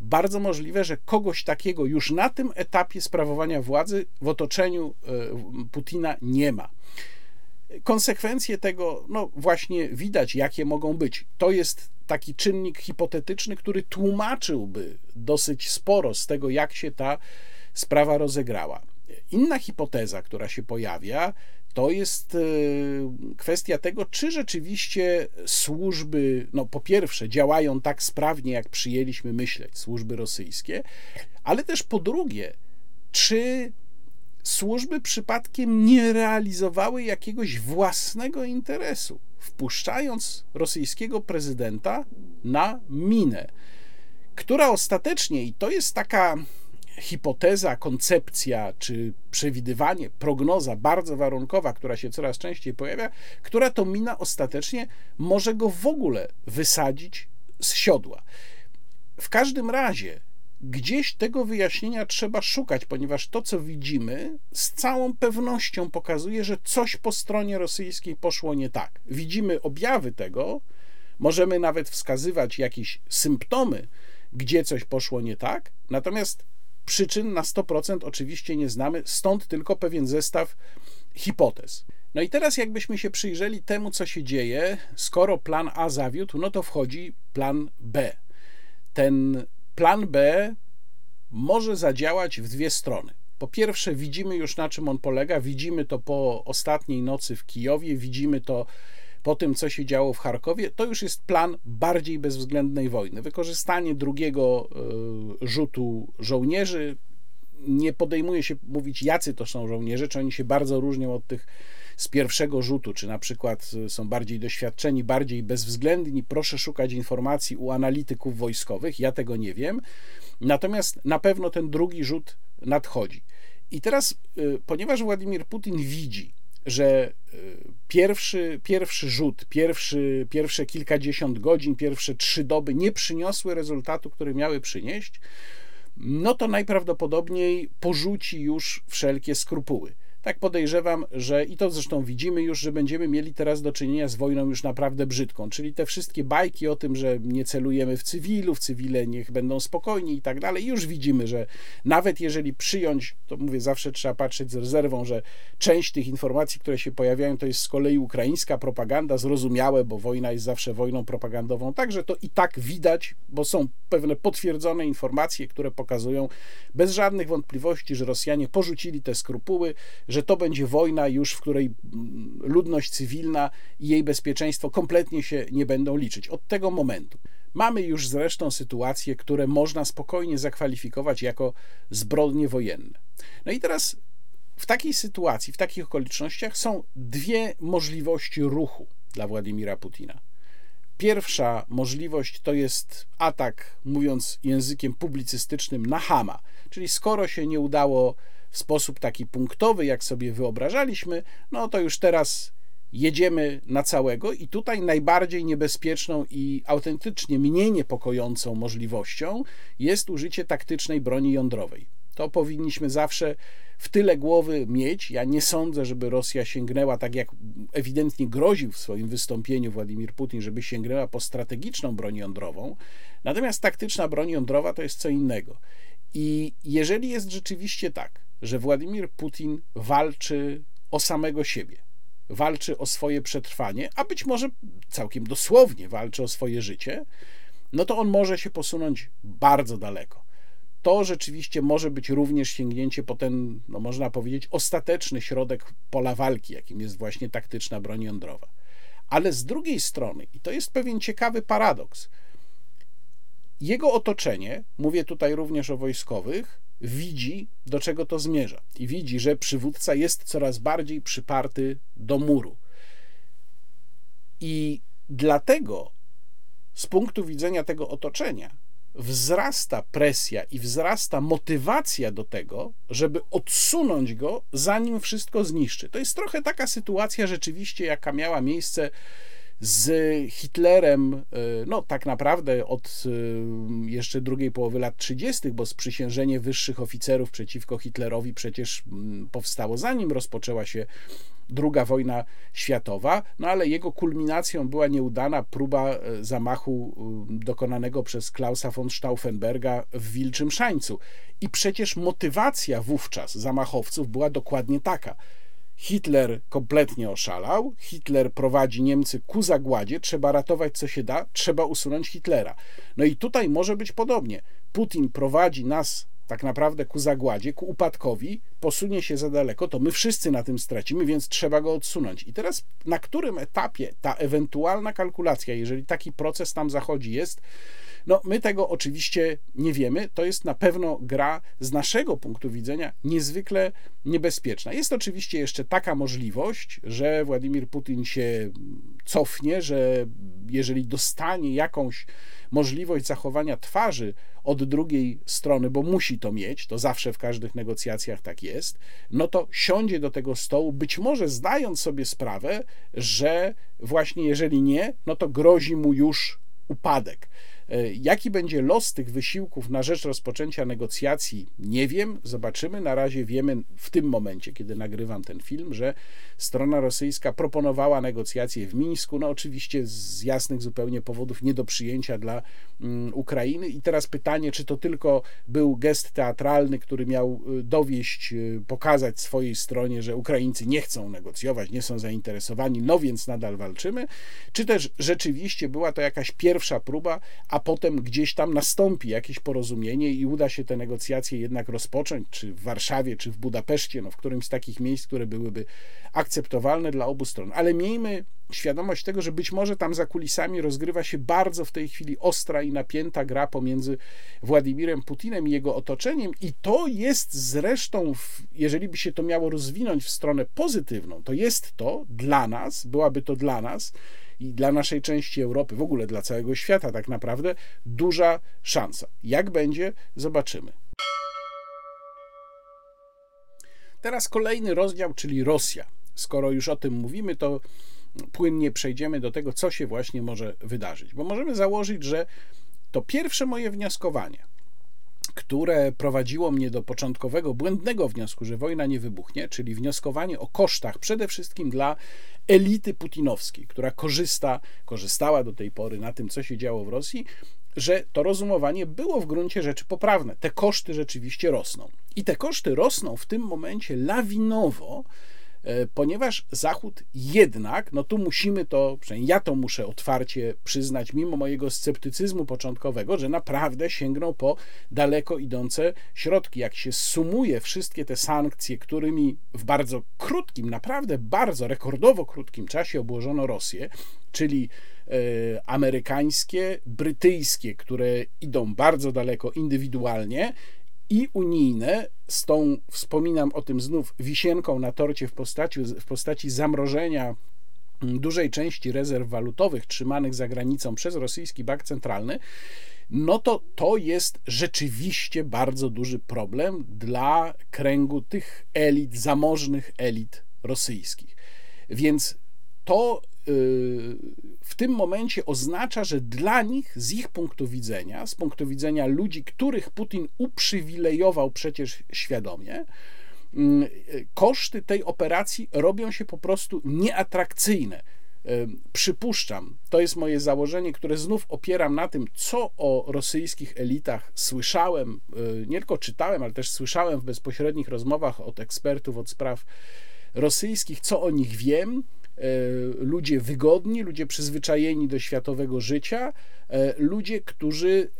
Bardzo możliwe, że kogoś takiego już na tym etapie sprawowania władzy w otoczeniu e, Putina nie ma. Konsekwencje tego, no właśnie widać, jakie mogą być. To jest taki czynnik hipotetyczny, który tłumaczyłby dosyć sporo z tego, jak się ta sprawa rozegrała. Inna hipoteza, która się pojawia, to jest e, kwestia tego, czy rzeczywiście służby, no po pierwsze, działają tak sprawnie, jak przyjęliśmy myśleć, służby rosyjskie, ale też po drugie, czy służby przypadkiem nie realizowały jakiegoś własnego interesu, wpuszczając rosyjskiego prezydenta na minę, która ostatecznie, i to jest taka hipoteza, koncepcja czy przewidywanie, prognoza bardzo warunkowa, która się coraz częściej pojawia, która to mina ostatecznie może go w ogóle wysadzić z siodła. W każdym razie gdzieś tego wyjaśnienia trzeba szukać, ponieważ to, co widzimy, z całą pewnością pokazuje, że coś po stronie rosyjskiej poszło nie tak. Widzimy objawy tego, możemy nawet wskazywać jakieś symptomy, gdzie coś poszło nie tak, natomiast Przyczyn na 100% oczywiście nie znamy, stąd tylko pewien zestaw hipotez. No i teraz, jakbyśmy się przyjrzeli temu, co się dzieje, skoro plan A zawiódł, no to wchodzi plan B. Ten plan B może zadziałać w dwie strony. Po pierwsze, widzimy już na czym on polega, widzimy to po ostatniej nocy w Kijowie, widzimy to po tym, co się działo w Charkowie, to już jest plan bardziej bezwzględnej wojny. Wykorzystanie drugiego e, rzutu żołnierzy. Nie podejmuje się mówić, jacy to są żołnierze, czy oni się bardzo różnią od tych z pierwszego rzutu, czy na przykład są bardziej doświadczeni, bardziej bezwzględni. Proszę szukać informacji u analityków wojskowych, ja tego nie wiem. Natomiast na pewno ten drugi rzut nadchodzi. I teraz, e, ponieważ Władimir Putin widzi, że pierwszy, pierwszy rzut, pierwszy, pierwsze kilkadziesiąt godzin, pierwsze trzy doby nie przyniosły rezultatu, który miały przynieść, no to najprawdopodobniej porzuci już wszelkie skrupuły tak podejrzewam, że i to zresztą widzimy już, że będziemy mieli teraz do czynienia z wojną już naprawdę brzydką, czyli te wszystkie bajki o tym, że nie celujemy w cywilów, cywile niech będą spokojni i tak dalej, już widzimy, że nawet jeżeli przyjąć, to mówię, zawsze trzeba patrzeć z rezerwą, że część tych informacji, które się pojawiają, to jest z kolei ukraińska propaganda, zrozumiałe, bo wojna jest zawsze wojną propagandową, także to i tak widać, bo są pewne potwierdzone informacje, które pokazują bez żadnych wątpliwości, że Rosjanie porzucili te skrupuły, że to będzie wojna już, w której mm, ludność cywilna i jej bezpieczeństwo kompletnie się nie będą liczyć. Od tego momentu. Mamy już zresztą sytuacje, które można spokojnie zakwalifikować jako zbrodnie wojenne. No i teraz w takiej sytuacji, w takich okolicznościach są dwie możliwości ruchu dla Władimira Putina. Pierwsza możliwość to jest atak, mówiąc językiem publicystycznym, na Hama. Czyli skoro się nie udało sposób taki punktowy, jak sobie wyobrażaliśmy, no to już teraz jedziemy na całego i tutaj najbardziej niebezpieczną i autentycznie mniej niepokojącą możliwością jest użycie taktycznej broni jądrowej. To powinniśmy zawsze w tyle głowy mieć. Ja nie sądzę, żeby Rosja sięgnęła, tak jak ewidentnie groził w swoim wystąpieniu Władimir Putin, żeby sięgnęła po strategiczną broń jądrową. Natomiast taktyczna broń jądrowa to jest co innego. I jeżeli jest rzeczywiście tak, że Władimir Putin walczy o samego siebie, walczy o swoje przetrwanie, a być może całkiem dosłownie walczy o swoje życie, no to on może się posunąć bardzo daleko. To rzeczywiście może być również sięgnięcie po ten, no można powiedzieć, ostateczny środek pola walki, jakim jest właśnie taktyczna broń jądrowa. Ale z drugiej strony, i to jest pewien ciekawy paradoks, jego otoczenie, mówię tutaj również o wojskowych, widzi, do czego to zmierza i widzi, że przywódca jest coraz bardziej przyparty do muru. I dlatego z punktu widzenia tego otoczenia wzrasta presja i wzrasta motywacja do tego, żeby odsunąć go, zanim wszystko zniszczy. To jest trochę taka sytuacja rzeczywiście, jaka miała miejsce z Hitlerem, e, no tak naprawdę od e, jeszcze drugiej połowy lat 30., bo sprzysiężenie wyższych oficerów przeciwko Hitlerowi przecież mm, powstało zanim rozpoczęła się II wojna światowa, no ale jego kulminacją była nieudana próba e, zamachu dokonanego przez Klausa von Stauffenberga w Wilczym Szańcu. I przecież motywacja wówczas zamachowców była dokładnie taka – Hitler kompletnie oszalał, Hitler prowadzi Niemcy ku zagładzie, trzeba ratować co się da, trzeba usunąć Hitlera. No i tutaj może być podobnie. Putin prowadzi nas tak naprawdę ku zagładzie, ku upadkowi, posunie się za daleko, to my wszyscy na tym stracimy, więc trzeba go odsunąć. I teraz na którym etapie ta ewentualna kalkulacja, jeżeli taki proces tam zachodzi, jest, no, my tego oczywiście nie wiemy. To jest na pewno gra z naszego punktu widzenia niezwykle niebezpieczna. Jest oczywiście jeszcze taka możliwość, że Władimir Putin się cofnie, że jeżeli dostanie jakąś możliwość zachowania twarzy od drugiej strony, bo musi to mieć, to zawsze w każdych negocjacjach tak jest, no to siądzie do tego stołu, być może zdając sobie sprawę, że właśnie jeżeli nie, no to grozi mu już upadek. E, jaki będzie los tych wysiłków na rzecz rozpoczęcia negocjacji, nie wiem, zobaczymy. Na razie wiemy w tym momencie, kiedy nagrywam ten film, że strona rosyjska proponowała negocjacje w Mińsku, no oczywiście z jasnych zupełnie powodów nie do przyjęcia dla mm, Ukrainy. I teraz pytanie, czy to tylko był gest teatralny, który miał y, dowieść, y, pokazać swojej stronie, że Ukraińcy nie chcą negocjować, nie są zainteresowani, no więc nadal walczymy, czy też rzeczywiście była to jakaś pierwsza próba, a potem gdzieś tam nastąpi jakieś porozumienie i uda się te negocjacje jednak rozpocząć, czy w Warszawie, czy w Budapeszcie, no w którymś z takich miejsc, które byłyby akceptowalne dla obu stron. Ale miejmy świadomość tego, że być może tam za kulisami rozgrywa się bardzo w tej chwili ostra i napięta gra pomiędzy Władimirem Putinem i jego otoczeniem, i to jest zresztą, jeżeli by się to miało rozwinąć w stronę pozytywną, to jest to dla nas, byłaby to dla nas i dla naszej części Europy, w ogóle dla całego świata, tak naprawdę duża szansa. Jak będzie, zobaczymy. Teraz kolejny rozdział, czyli Rosja. skoro już o tym mówimy, to płynnie przejdziemy do tego, co się właśnie może wydarzyć. Bo możemy założyć, że to pierwsze moje wnioskowanie, które prowadziło mnie do początkowego błędnego wniosku, że wojna nie wybuchnie, czyli wnioskowanie o kosztach przede wszystkim dla elity putinowskiej, która korzysta, korzystała do tej pory na tym, co się działo w Rosji, że to rozumowanie było w gruncie rzeczy poprawne. Te koszty rzeczywiście rosną. I te koszty rosną w tym momencie lawinowo, ponieważ Zachód jednak, no tu musimy to, przynajmniej ja to muszę otwarcie przyznać, mimo mojego sceptycyzmu początkowego, że naprawdę sięgnął po daleko idące środki. Jak się sumuje wszystkie te sankcje, którymi w bardzo krótkim, naprawdę bardzo rekordowo krótkim czasie obłożono Rosję, czyli e, amerykańskie, brytyjskie, które idą bardzo daleko indywidualnie, i unijne z tą, wspominam o tym znów, wisienką na torcie w postaci, w postaci zamrożenia dużej części rezerw walutowych trzymanych za granicą przez rosyjski bank centralny, no to to jest rzeczywiście bardzo duży problem dla kręgu tych elit, zamożnych elit rosyjskich. Więc to w tym momencie oznacza, że dla nich, z ich punktu widzenia, z punktu widzenia ludzi, których Putin uprzywilejował przecież świadomie, mm, koszty tej operacji robią się po prostu nieatrakcyjne. Przypuszczam, to jest moje założenie, które znów opieram na tym, co o rosyjskich elitach słyszałem, y, nie tylko czytałem, ale też słyszałem w bezpośrednich rozmowach od ekspertów od spraw rosyjskich, co o nich wiem, E, ludzie wygodni, ludzie przyzwyczajeni do światowego życia, e, ludzie, którzy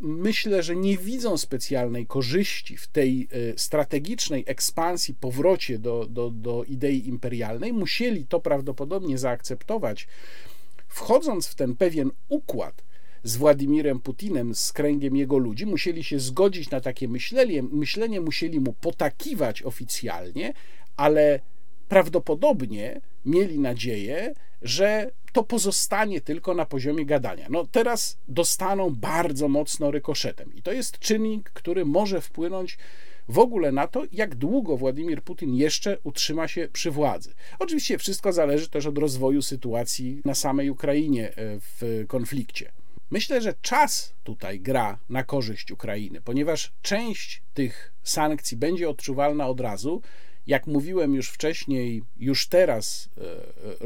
myślę, że nie widzą specjalnej korzyści w tej e, strategicznej ekspansji, powrocie do, do, do idei imperialnej, musieli to prawdopodobnie zaakceptować, wchodząc w ten pewien układ z Władimirem Putinem, z kręgiem jego ludzi, musieli się zgodzić na takie myślenie, myślenie musieli mu potakiwać oficjalnie, ale prawdopodobnie mieli nadzieję, że to pozostanie tylko na poziomie gadania. No teraz dostaną bardzo mocno rykoszetem i to jest czynnik, który może wpłynąć w ogóle na to, jak długo Władimir Putin jeszcze utrzyma się przy władzy. Oczywiście wszystko zależy też od rozwoju sytuacji na samej Ukrainie e, w konflikcie. Myślę, że czas tutaj gra na korzyść Ukrainy, ponieważ część tych sankcji będzie odczuwalna od razu jak mówiłem już wcześniej, już teraz e,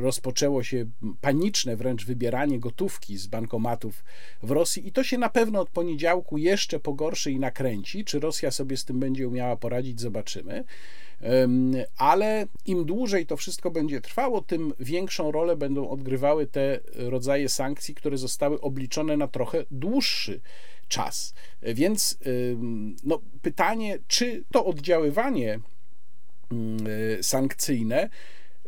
rozpoczęło się paniczne wręcz wybieranie gotówki z bankomatów w Rosji i to się na pewno od poniedziałku jeszcze pogorszy i nakręci. Czy Rosja sobie z tym będzie umiała poradzić, zobaczymy. Ale im dłużej to wszystko będzie trwało, tym większą rolę będą odgrywały te rodzaje sankcji, które zostały obliczone na trochę dłuższy czas. Więc no, pytanie, czy to oddziaływanie sankcyjne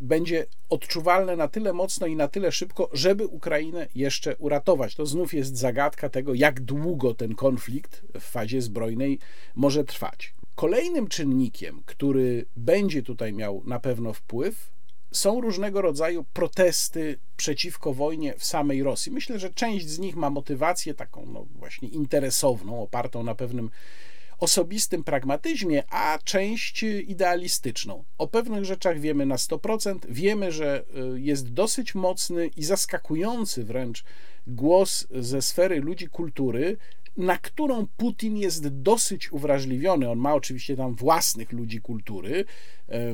będzie odczuwalne na tyle mocno i na tyle szybko, żeby Ukrainę jeszcze uratować. To znów jest zagadka tego, jak długo ten konflikt w fazie zbrojnej może trwać. Kolejnym czynnikiem, który będzie tutaj miał na pewno wpływ, są różnego rodzaju protesty przeciwko wojnie w samej Rosji. Myślę, że część z nich ma motywację taką no właśnie interesowną, opartą na pewnym osobistym pragmatyzmie, a część idealistyczną. O pewnych rzeczach wiemy na 100%, wiemy, że y, jest dosyć mocny i zaskakujący wręcz głos ze sfery ludzi kultury, na którą Putin jest dosyć uwrażliwiony. On ma oczywiście tam własnych ludzi kultury,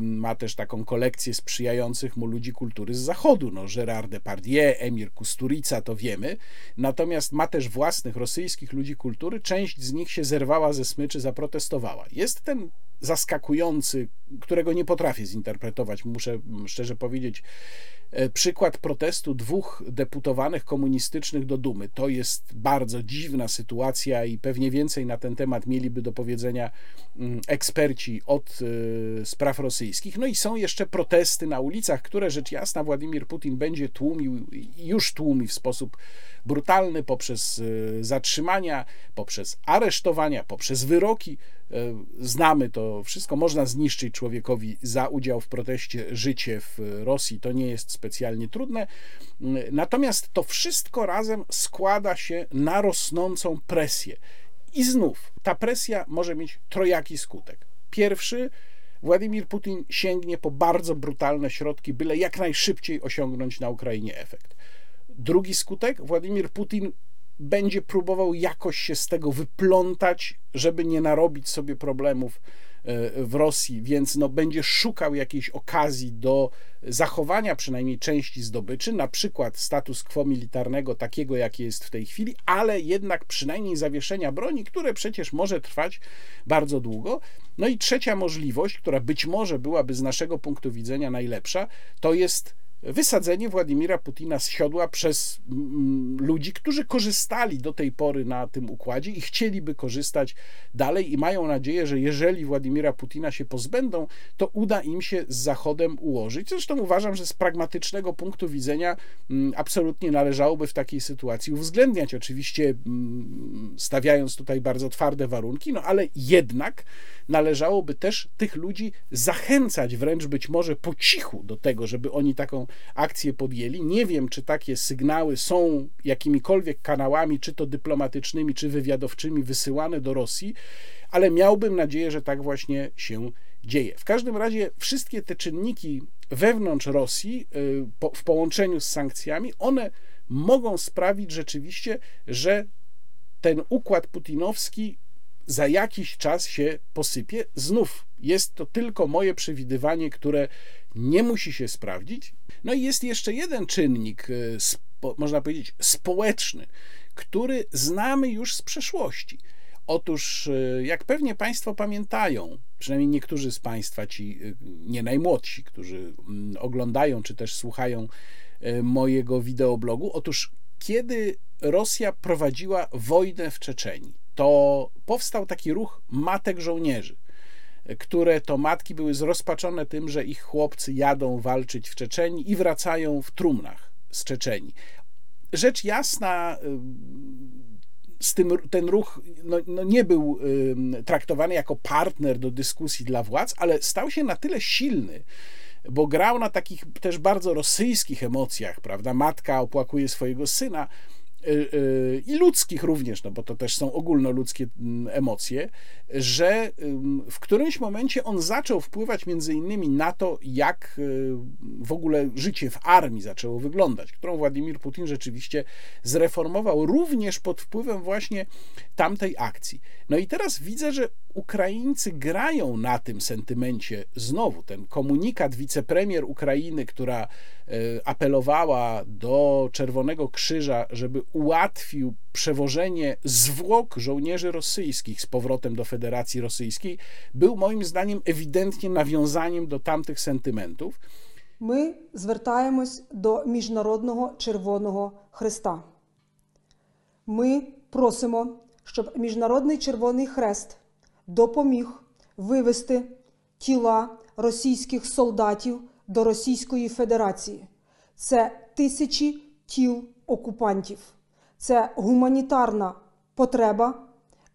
ma też taką kolekcję sprzyjających mu ludzi kultury z zachodu, no Gérard Depardieu, Emir Kusturica, to wiemy, natomiast ma też własnych rosyjskich ludzi kultury, część z nich się zerwała ze smyczy, zaprotestowała. Jest ten zaskakujący, którego nie potrafię zinterpretować, muszę szczerze powiedzieć, E, przykład protestu dwóch deputowanych komunistycznych do Dumy. To jest bardzo dziwna sytuacja i pewnie więcej na ten temat mieliby do powiedzenia mm, eksperci od e, spraw rosyjskich. No i są jeszcze protesty na ulicach, które rzecz jasna Władimir Putin będzie tłumił już tłumi w sposób brutalny poprzez e, zatrzymania, poprzez aresztowania, poprzez wyroki. Znamy to wszystko. Można zniszczyć człowiekowi za udział w proteście życie w Rosji. To nie jest specjalnie trudne. Natomiast to wszystko razem składa się na rosnącą presję. I znów ta presja może mieć trojaki skutek. Pierwszy, Władimir Putin sięgnie po bardzo brutalne środki, byle jak najszybciej osiągnąć na Ukrainie efekt. Drugi skutek, Władimir Putin będzie próbował jakoś się z tego wyplątać, żeby nie narobić sobie problemów e, w Rosji, więc no, będzie szukał jakiejś okazji do zachowania przynajmniej części zdobyczy, na przykład status quo militarnego takiego, jakie jest w tej chwili, ale jednak przynajmniej zawieszenia broni, które przecież może trwać bardzo długo. No i trzecia możliwość, która być może byłaby z naszego punktu widzenia najlepsza, to jest wysadzenie Władimira Putina z siodła przez mm, ludzi, którzy korzystali do tej pory na tym układzie i chcieliby korzystać dalej i mają nadzieję, że jeżeli Władimira Putina się pozbędą, to uda im się z Zachodem ułożyć. Zresztą uważam, że z pragmatycznego punktu widzenia mm, absolutnie należałoby w takiej sytuacji uwzględniać, oczywiście mm, stawiając tutaj bardzo twarde warunki, no ale jednak należałoby też tych ludzi zachęcać, wręcz być może po cichu do tego, żeby oni taką akcję podjęli. Nie wiem, czy takie sygnały są jakimikolwiek kanałami, czy to dyplomatycznymi, czy wywiadowczymi, wysyłane do Rosji, ale miałbym nadzieję, że tak właśnie się dzieje. W każdym razie wszystkie te czynniki wewnątrz Rosji y, w połączeniu z sankcjami, one mogą sprawić rzeczywiście, że ten układ putinowski za jakiś czas się posypie. Znów jest to tylko moje przewidywanie, które nie musi się sprawdzić. No i jest jeszcze jeden czynnik, e, można powiedzieć, społeczny, który znamy już z przeszłości. Otóż, e, jak pewnie Państwo pamiętają, przynajmniej niektórzy z Państwa, ci e, nie najmłodsi, którzy mm, oglądają czy też słuchają mojego wideoblogu, otóż kiedy Rosja prowadziła wojnę w Czeczeniu, to powstał taki ruch matek żołnierzy, które to matki były zrozpaczone tym, że ich chłopcy jadą walczyć w Czeczeni i wracają w trumnach z Czeczeni. Rzecz jasna, z tym, ten ruch no, no nie był traktowany jako partner do dyskusji dla władz, ale stał się na tyle silny, bo grał na takich też bardzo rosyjskich emocjach, prawda? Matka opłakuje swojego syna, Y, y, i ludzkich również, no bo to też są ogólnoludzkie mm, emocje, że w którymś momencie on zaczął wpływać między innymi na to, jak y, w ogóle życie w armii zaczęło wyglądać, którą Władimir Putin rzeczywiście zreformował również pod wpływem właśnie tamtej akcji. No i teraz widzę, że Ukraińcy grają na tym sentymencie znowu. Ten komunikat wicepremier Ukrainy, która e, apelowała do Czerwonego Krzyża, żeby ułatwił przewożenie zwłok żołnierzy rosyjskich z powrotem do Federacji Rosyjskiej, był moim zdaniem ewidentnie nawiązaniem do tamtych sentymentów. My звертаємось до Міжнародного Червоного Христа. Ми просимо, щоб Міжнародний Червоний Хрест допоміг вивести тіла російських солдатів до Російської Федерації. Це тисячі тіл окупантів, це гуманітарна потреба,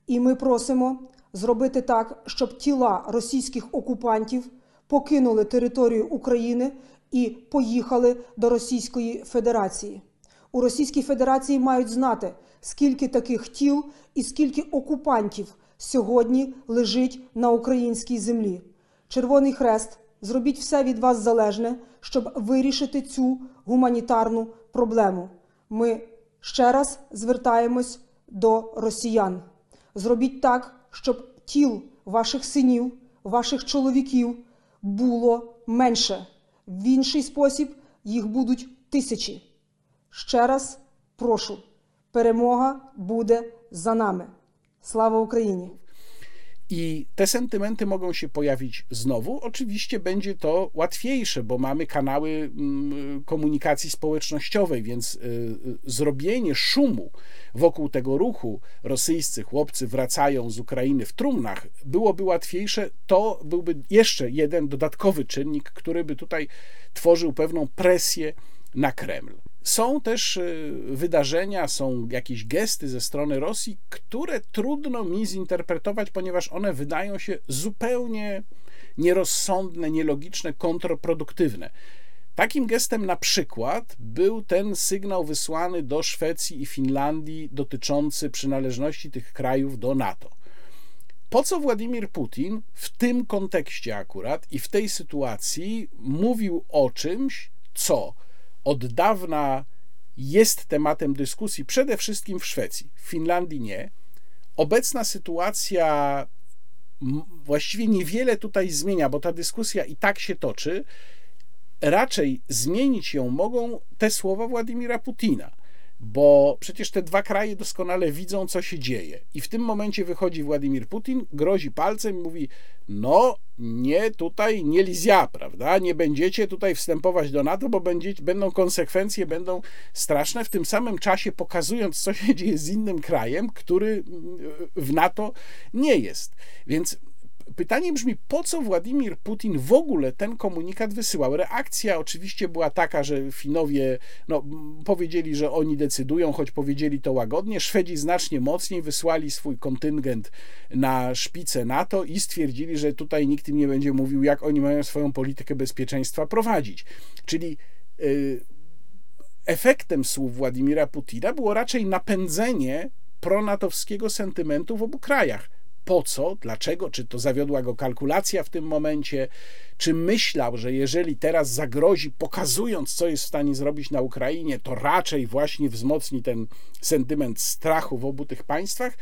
і ми просимо зробити так, щоб тіла російських окупантів покинули територію України і поїхали до Російської Федерації. У Російській Федерації мають знати, скільки таких тіл і скільки окупантів сьогодні лежить на українській землі. Червоний Хрест, зробіть все від вас залежне, щоб вирішити цю гуманітарну проблему. Ми ще раз звертаємось до росіян. Зробіть так, щоб тіл ваших синів, ваших чоловіків було менше. В інший спосіб їх будуть тисячі. Ще раз прошу, перемога буде за нами. Sława Ukrainie. I te sentymenty mogą się pojawić znowu. Oczywiście będzie to łatwiejsze, bo mamy kanały mm, komunikacji społecznościowej, więc y, y, zrobienie szumu wokół tego ruchu, rosyjscy chłopcy wracają z Ukrainy w trumnach, byłoby łatwiejsze. To byłby jeszcze jeden dodatkowy czynnik, który by tutaj tworzył pewną presję na Kreml. Są też y, wydarzenia, są jakieś gesty ze strony Rosji, które trudno mi zinterpretować, ponieważ one wydają się zupełnie nierozsądne, nielogiczne, kontroproduktywne. Takim gestem na przykład był ten sygnał wysłany do Szwecji i Finlandii dotyczący przynależności tych krajów do NATO. po co Władimir Putin w tym kontekście akurat i w tej sytuacji mówił o czymś, co od dawna jest tematem dyskusji, przede wszystkim w Szwecji, w Finlandii nie. Obecna sytuacja właściwie niewiele tutaj zmienia, bo ta dyskusja i tak się toczy. Raczej zmienić ją mogą te słowa Władimira Putina bo przecież te dwa kraje doskonale widzą, co się dzieje. I w tym momencie wychodzi Władimir Putin, grozi palcem i mówi: No, nie tutaj, nie lizja, prawda? Nie będziecie tutaj wstępować do NATO, bo będziecie, będą konsekwencje, będą straszne. W tym samym czasie pokazując, co się dzieje z innym krajem, który w NATO nie jest. Więc pytanie brzmi, po co Władimir Putin w ogóle ten komunikat wysyłał? Reakcja oczywiście była taka, że Finowie no, powiedzieli, że oni decydują, choć powiedzieli to łagodnie. Szwedzi znacznie mocniej wysłali swój kontyngent na szpicę NATO i stwierdzili, że tutaj nikt im nie będzie mówił, jak oni mają swoją politykę bezpieczeństwa prowadzić. Czyli yy, efektem słów Władimira Putina było raczej napędzenie pronatowskiego sentymentu w obu krajach po co, dlaczego, czy to zawiodła go kalkulacja w tym momencie, czy myślał, że jeżeli teraz zagrozi, pokazując, co jest w stanie zrobić na Ukrainie, to raczej właśnie wzmocni ten sentyment strachu w obu tych państwach.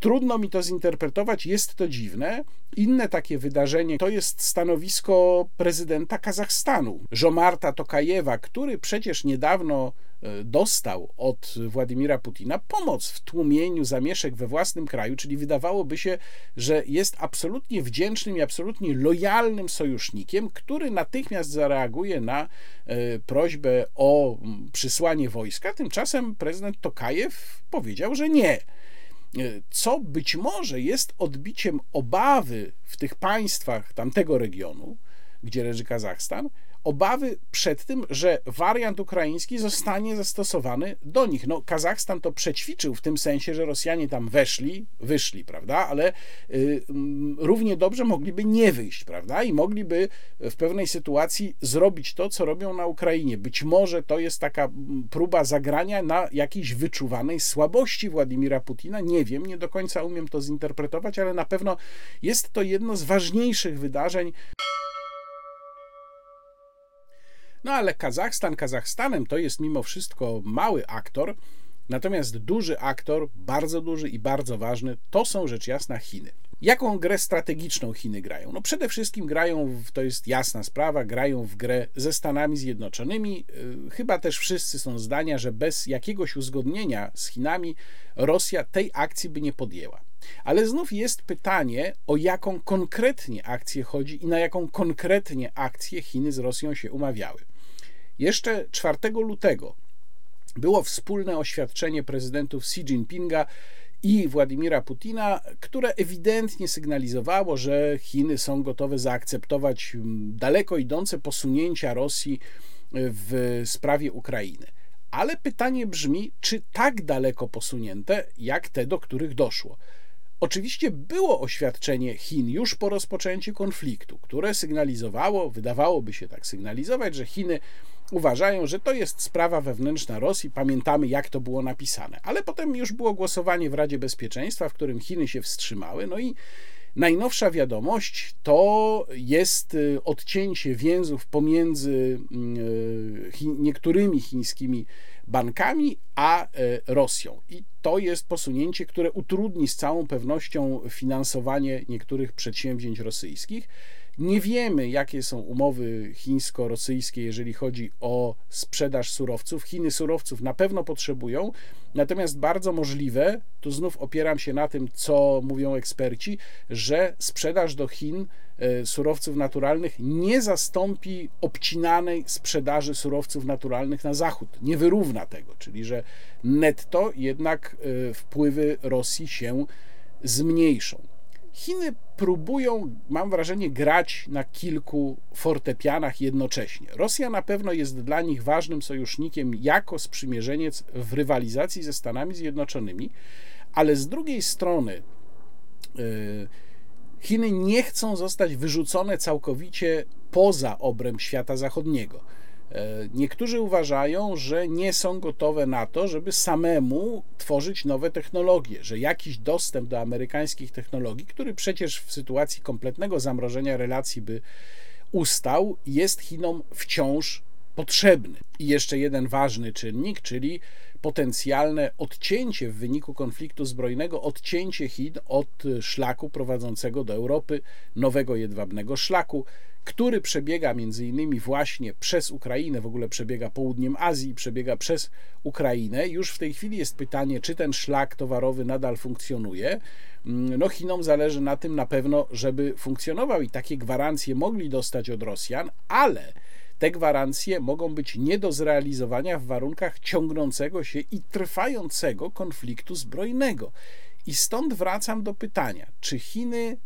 Trudno mi to zinterpretować, jest to dziwne. Inne takie wydarzenie to jest stanowisko prezydenta Kazachstanu, Żomarta Tokajewa, który przecież niedawno E, dostał od Władimira Putina pomoc w tłumieniu zamieszek we własnym kraju, czyli wydawałoby się, że jest absolutnie wdzięcznym i absolutnie lojalnym sojusznikiem, który natychmiast zareaguje na e, prośbę o przysłanie wojska. Tymczasem prezydent Tokajew powiedział, że nie co być może jest odbiciem obawy w tych państwach tamtego regionu, gdzie leży Kazachstan, obawy przed tym, że wariant ukraiński zostanie zastosowany do nich. No, Kazachstan to przećwiczył w tym sensie, że Rosjanie tam weszli, wyszli, prawda, ale y, mm, równie dobrze mogliby nie wyjść, prawda, i mogliby w pewnej sytuacji zrobić to, co robią na Ukrainie. Być może to jest taka mm, próba zagrania na jakiejś wyczuwanej słabości Władimira Putina. Nie wiem, nie do końca umiem to zinterpretować, ale na pewno jest to jedno z ważniejszych wydarzeń. No ale Kazachstan Kazachstanem to jest mimo wszystko mały aktor, natomiast duży aktor, bardzo duży i bardzo ważny, to są rzecz jasna Chiny. Jaką grę strategiczną Chiny grają? No przede wszystkim grają, w, to jest jasna sprawa, grają w grę ze Stanami Zjednoczonymi. Y, chyba też wszyscy są zdania, że bez jakiegoś uzgodnienia z Chinami Rosja tej akcji by nie podjęła. Ale znów jest pytanie, o jaką konkretnie akcję chodzi i na jaką konkretnie akcję Chiny z Rosją się umawiały. Jeszcze 4 lutego było wspólne oświadczenie prezydentów Xi Jinpinga i Władimira Putina, które ewidentnie sygnalizowało, że Chiny są gotowe zaakceptować mm, daleko idące posunięcia Rosji w sprawie Ukrainy. Ale pytanie brzmi, czy tak daleko posunięte, jak te, do których doszło? Oczywiście było oświadczenie Chin już po rozpoczęciu konfliktu, które sygnalizowało, wydawałoby się tak sygnalizować, że Chiny uważają, że to jest sprawa wewnętrzna Rosji. Pamiętamy, jak to było napisane. Ale potem już było głosowanie w Radzie Bezpieczeństwa, w którym Chiny się wstrzymały. No i najnowsza wiadomość to jest y, odcięcie więzów pomiędzy y, niektórymi chińskimi bankami a y, Rosją. I to jest posunięcie, które utrudni z całą pewnością finansowanie niektórych przedsięwzięć rosyjskich. Nie wiemy, jakie są umowy chińsko-rosyjskie, jeżeli chodzi o sprzedaż surowców. Chiny surowców na pewno potrzebują, natomiast bardzo możliwe, tu znów opieram się na tym, co mówią eksperci, że sprzedaż do Chin e, surowców naturalnych nie zastąpi obcinanej sprzedaży surowców naturalnych na zachód, nie wyrówna tego, czyli że netto jednak e, wpływy Rosji się zmniejszą. Chiny próbują, mam wrażenie, grać na kilku fortepianach jednocześnie. Rosja na pewno jest dla nich ważnym sojusznikiem jako sprzymierzeniec w rywalizacji ze Stanami Zjednoczonymi, ale z drugiej strony y, Chiny nie chcą zostać wyrzucone całkowicie poza obręb świata zachodniego. E, niektórzy uważają, że nie są gotowe na to, żeby samemu tworzyć nowe technologie, że jakiś dostęp do amerykańskich technologii, który przecież w sytuacji kompletnego zamrożenia relacji by ustał, jest Chinom wciąż potrzebny. I jeszcze jeden ważny czynnik, czyli potencjalne odcięcie w wyniku konfliktu zbrojnego, odcięcie Chin od szlaku prowadzącego do Europy, nowego jedwabnego szlaku, który przebiega między innymi właśnie przez Ukrainę, w ogóle przebiega południem Azji, przebiega przez Ukrainę. Już w tej chwili jest pytanie, czy ten szlak towarowy nadal funkcjonuje. No Chinom zależy na tym na pewno, żeby funkcjonował i takie gwarancje mogli dostać od Rosjan, ale te gwarancje mogą być nie do zrealizowania w warunkach ciągnącego się i trwającego konfliktu zbrojnego. I stąd wracam do pytania, czy Chiny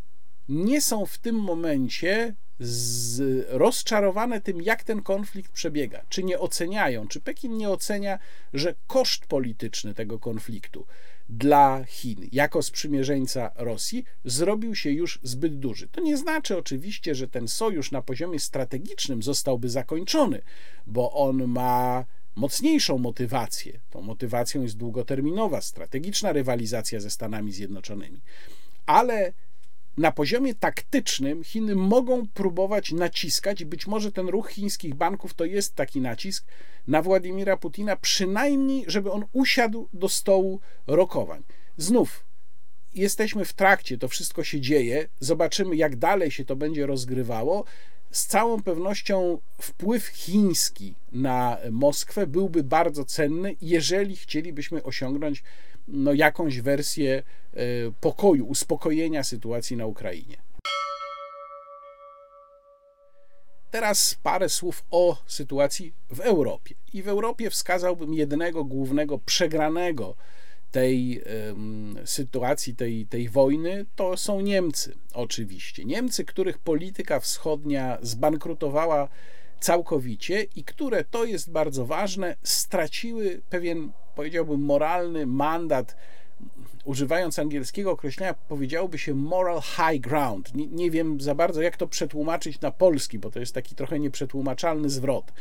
nie są w tym momencie z, rozczarowane tym, jak ten konflikt przebiega. Czy nie oceniają, czy Pekin nie ocenia, że koszt polityczny tego konfliktu dla Chin jako sprzymierzeńca Rosji zrobił się już zbyt duży. To nie znaczy oczywiście, że ten sojusz na poziomie strategicznym zostałby zakończony, bo on ma mocniejszą motywację. Tą motywacją jest długoterminowa, strategiczna rywalizacja ze Stanami Zjednoczonymi. Ale na poziomie taktycznym Chiny mogą próbować naciskać, i być może ten ruch chińskich banków to jest taki nacisk na Władimira Putina, przynajmniej, żeby on usiadł do stołu rokowań. Znów jesteśmy w trakcie, to wszystko się dzieje, zobaczymy, jak dalej się to będzie rozgrywało. Z całą pewnością wpływ chiński na Moskwę byłby bardzo cenny, jeżeli chcielibyśmy osiągnąć no, jakąś wersję e, pokoju, uspokojenia sytuacji na Ukrainie. Teraz parę słów o sytuacji w Europie. I w Europie wskazałbym jednego głównego przegranego tej um, sytuacji, tej, tej wojny, to są Niemcy, oczywiście. Niemcy, których polityka wschodnia zbankrutowała całkowicie i które, to jest bardzo ważne, straciły pewien, powiedziałbym, moralny mandat. Używając angielskiego określenia, powiedziałoby się moral high ground. Nie, nie, wiem za bardzo, jak to przetłumaczyć na polski, bo to jest taki trochę nieprzetłumaczalny zwrot.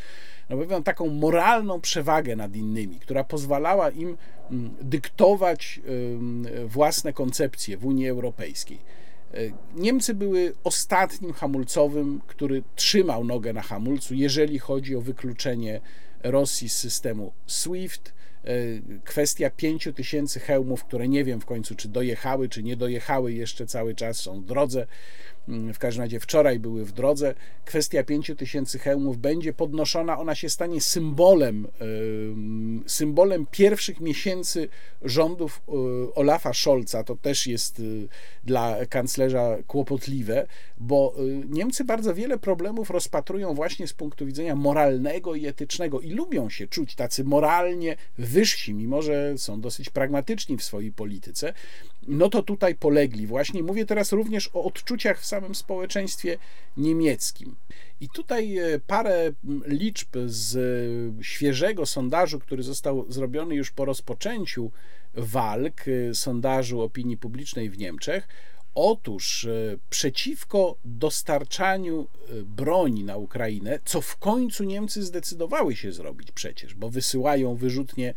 No, powiem taką moralną przewagę nad innymi, która pozwalała im mm, dyktować własne koncepcje w Unii Europejskiej. E, Niemcy były ostatnim hamulcowym, który trzymał nogę na hamulcu, jeżeli chodzi o wykluczenie Rosji z systemu SWIFT. E, kwestia 5 tysięcy hełmów, które nie wiem w końcu, czy dojechały, czy nie dojechały jeszcze cały czas, są w drodze. W każdym razie wczoraj były w drodze. Kwestia 5 tysięcy hełmów będzie podnoszona, ona się stanie symbolem, symbolem pierwszych miesięcy rządów e, Olafa Scholza. To też jest y, dla kanclerza kłopotliwe, bo y, Niemcy bardzo wiele problemów rozpatrują właśnie z punktu widzenia moralnego i etycznego i lubią się czuć tacy moralnie wyżsi, mimo że są dosyć pragmatyczni w swojej polityce. No to tutaj polegli. Właśnie mówię teraz również o odczuciach w samym społeczeństwie niemieckim. I tutaj e, parę liczb z e, świeżego sondażu, który został zrobiony już po rozpoczęciu walk, e, sondażu opinii publicznej w Niemczech. Otóż przeciwko dostarczaniu broni na Ukrainę, co w końcu Niemcy zdecydowały się zrobić przecież, bo wysyłają wyrzutnie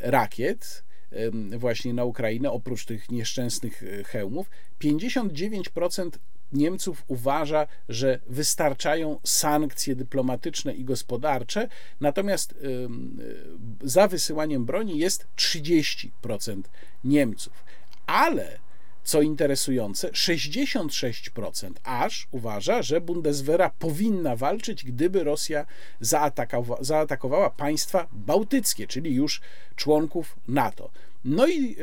rakiet, właśnie na Ukrainę, oprócz tych nieszczęsnych hełmów, 59% Niemców uważa, że wystarczają sankcje dyplomatyczne i gospodarcze, natomiast za wysyłaniem broni jest 30% Niemców. Ale co interesujące, 66% aż uważa, że Bundeswehra powinna walczyć, gdyby Rosja zaatakowa zaatakowała państwa bałtyckie, czyli już członków NATO. No i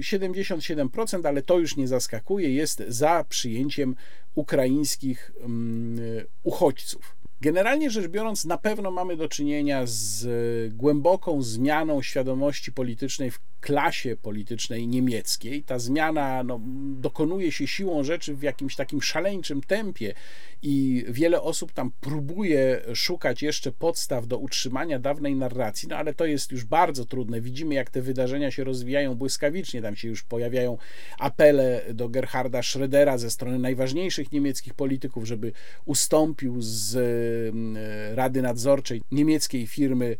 77%, e, ale to już nie zaskakuje, jest za przyjęciem ukraińskich mm, uchodźców. Generalnie rzecz biorąc, na pewno mamy do czynienia z głęboką zmianą świadomości politycznej w klasie politycznej niemieckiej. Ta zmiana no, dokonuje się siłą rzeczy w jakimś takim szaleńczym tempie i wiele osób tam próbuje szukać jeszcze podstaw do utrzymania dawnej narracji, no ale to jest już bardzo trudne. Widzimy, jak te wydarzenia się rozwijają błyskawicznie. Tam się już pojawiają apele do Gerharda Schrödera ze strony najważniejszych niemieckich polityków, żeby ustąpił z mm, Rady Nadzorczej niemieckiej firmy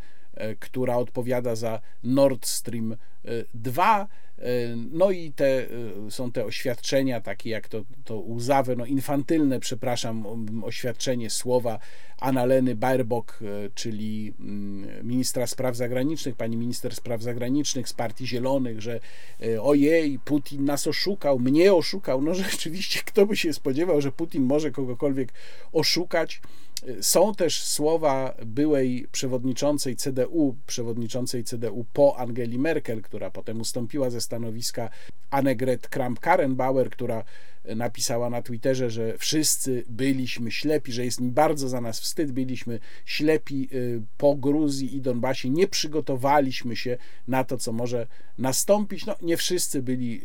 która odpowiada za Nord Stream 2. E, no i te e, są te oświadczenia, takie jak to, to łzawe, no infantylne, przepraszam, oświadczenie słowa Annaleny Baerbock, czyli mm, ministra spraw zagranicznych, pani minister spraw zagranicznych z Partii Zielonych, że ojej, Putin nas oszukał, mnie oszukał. No rzeczywiście, kto by się spodziewał, że Putin może kogokolwiek oszukać. Są też słowa byłej przewodniczącej CDU, przewodniczącej CDU po Angeli Merkel, która potem ustąpiła ze stanowiska Annegret Kramp-Karrenbauer, która napisała na Twitterze, że wszyscy byliśmy ślepi, że jest mi bardzo za nas wstyd, byliśmy ślepi y, po Gruzji i Donbasie, nie przygotowaliśmy się na to, co może nastąpić. No, nie wszyscy byli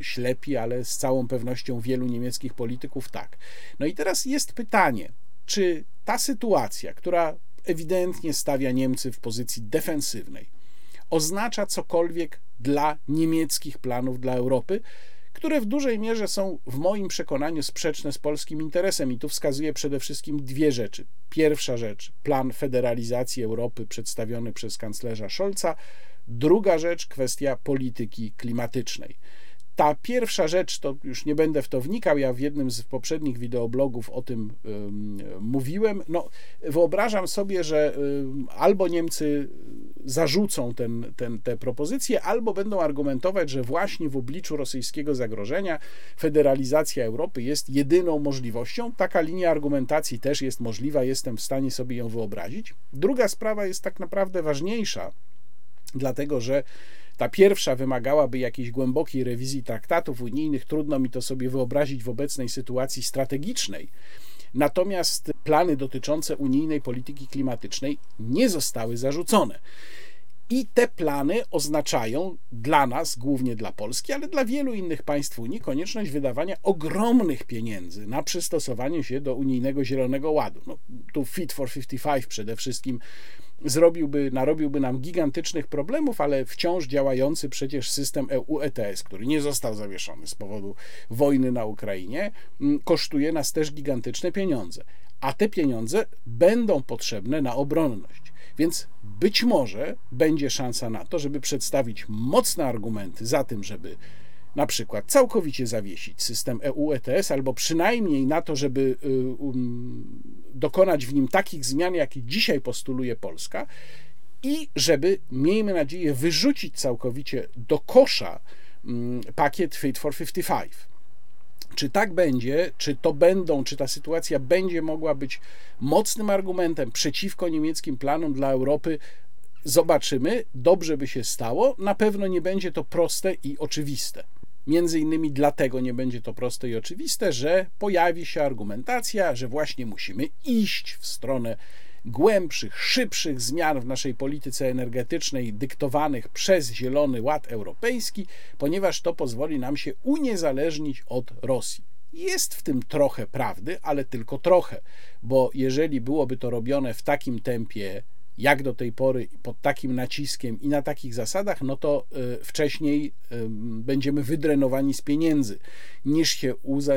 ślepi, ale z całą pewnością wielu niemieckich polityków tak. No i teraz jest pytanie, czy ta sytuacja, która ewidentnie stawia Niemcy w pozycji defensywnej, oznacza cokolwiek dla niemieckich planów dla Europy, które w dużej mierze są w moim przekonaniu sprzeczne z polskim interesem. I tu wskazuję przede wszystkim dwie rzeczy. Pierwsza rzecz, plan federalizacji Europy przedstawiony przez kanclerza Scholza. Druga rzecz, kwestia polityki klimatycznej. Ta pierwsza rzecz, to już nie będę w to wnikał, ja w jednym z poprzednich wideoblogów o tym mówiłem. No, wyobrażam sobie, że albo Niemcy zarzucą ten, ten, te propozycje, albo będą argumentować, że właśnie w obliczu rosyjskiego zagrożenia federalizacja Europy jest jedyną możliwością. Taka linia argumentacji też jest możliwa, jestem w stanie sobie ją wyobrazić. Druga sprawa jest tak naprawdę ważniejsza, dlatego że ta pierwsza wymagałaby jakiejś głębokiej rewizji traktatów unijnych. Trudno mi to sobie wyobrazić w obecnej sytuacji strategicznej. Natomiast plany dotyczące unijnej polityki klimatycznej nie zostały zarzucone. I te plany oznaczają dla nas, głównie dla Polski, ale dla wielu innych państw Unii, konieczność wydawania ogromnych pieniędzy na przystosowanie się do unijnego Zielonego Ładu. No, tu Fit for 55 przede wszystkim zrobiłby, narobiłby nam gigantycznych problemów, ale wciąż działający przecież system EU ETS, który nie został zawieszony z powodu wojny na Ukrainie, mm, kosztuje nas też gigantyczne pieniądze. A te pieniądze będą potrzebne na obronność. Więc być może będzie szansa na to, żeby przedstawić mocne argumenty za tym, żeby na przykład całkowicie zawiesić system EU ETS, albo przynajmniej na to, żeby y, um, dokonać w nim takich zmian, jakie dzisiaj postuluje Polska, i żeby, miejmy nadzieję, wyrzucić całkowicie do kosza um, pakiet Fit for 55. Czy tak będzie, czy to będą, czy ta sytuacja będzie mogła być mocnym argumentem przeciwko niemieckim planom dla Europy, zobaczymy. Dobrze by się stało. Na pewno nie będzie to proste i oczywiste. Między innymi dlatego nie będzie to proste i oczywiste, że pojawi się argumentacja, że właśnie musimy iść w stronę głębszych, szybszych zmian w naszej polityce energetycznej dyktowanych przez Zielony Ład Europejski, ponieważ to pozwoli nam się uniezależnić od Rosji. Jest w tym trochę prawdy, ale tylko trochę, bo jeżeli byłoby to robione w takim tempie, jak do tej pory, pod takim naciskiem i na takich zasadach, no to y, wcześniej y, będziemy wydrenowani z pieniędzy, niż się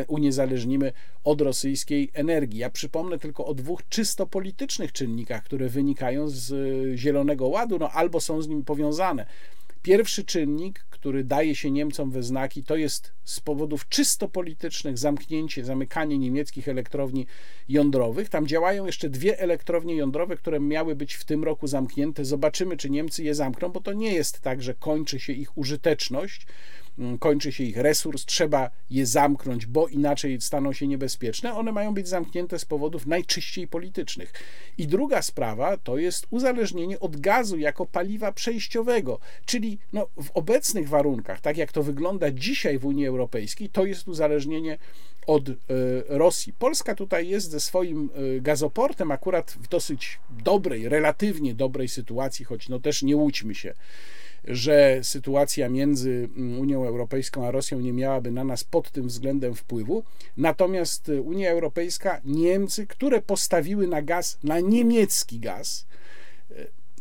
uniezależnimy od rosyjskiej energii. Ja przypomnę tylko o dwóch czysto politycznych czynnikach, które wynikają z y, Zielonego Ładu, no albo są z nim powiązane. Pierwszy czynnik, który daje się Niemcom we znaki, to jest z powodów czysto politycznych zamknięcie, zamykanie niemieckich elektrowni jądrowych. Tam działają jeszcze dwie elektrownie jądrowe, które miały być w tym roku zamknięte. Zobaczymy, czy Niemcy je zamkną, bo to nie jest tak, że kończy się ich użyteczność kończy się ich resurs, trzeba je zamknąć, bo inaczej staną się niebezpieczne. One mają być zamknięte z powodów najczyściej politycznych. I druga sprawa to jest uzależnienie od gazu jako paliwa przejściowego, czyli no, w obecnych warunkach, tak jak to wygląda dzisiaj w Unii Europejskiej, to jest uzależnienie od y, Rosji. Polska tutaj jest ze swoim y, gazoportem akurat w dosyć dobrej, relatywnie dobrej sytuacji, choć no też nie łudźmy się że sytuacja między mm, Unią Europejską a Rosją nie miałaby na nas pod tym względem wpływu. Natomiast Unia Europejska, Niemcy, które postawiły na gaz, na niemiecki gaz,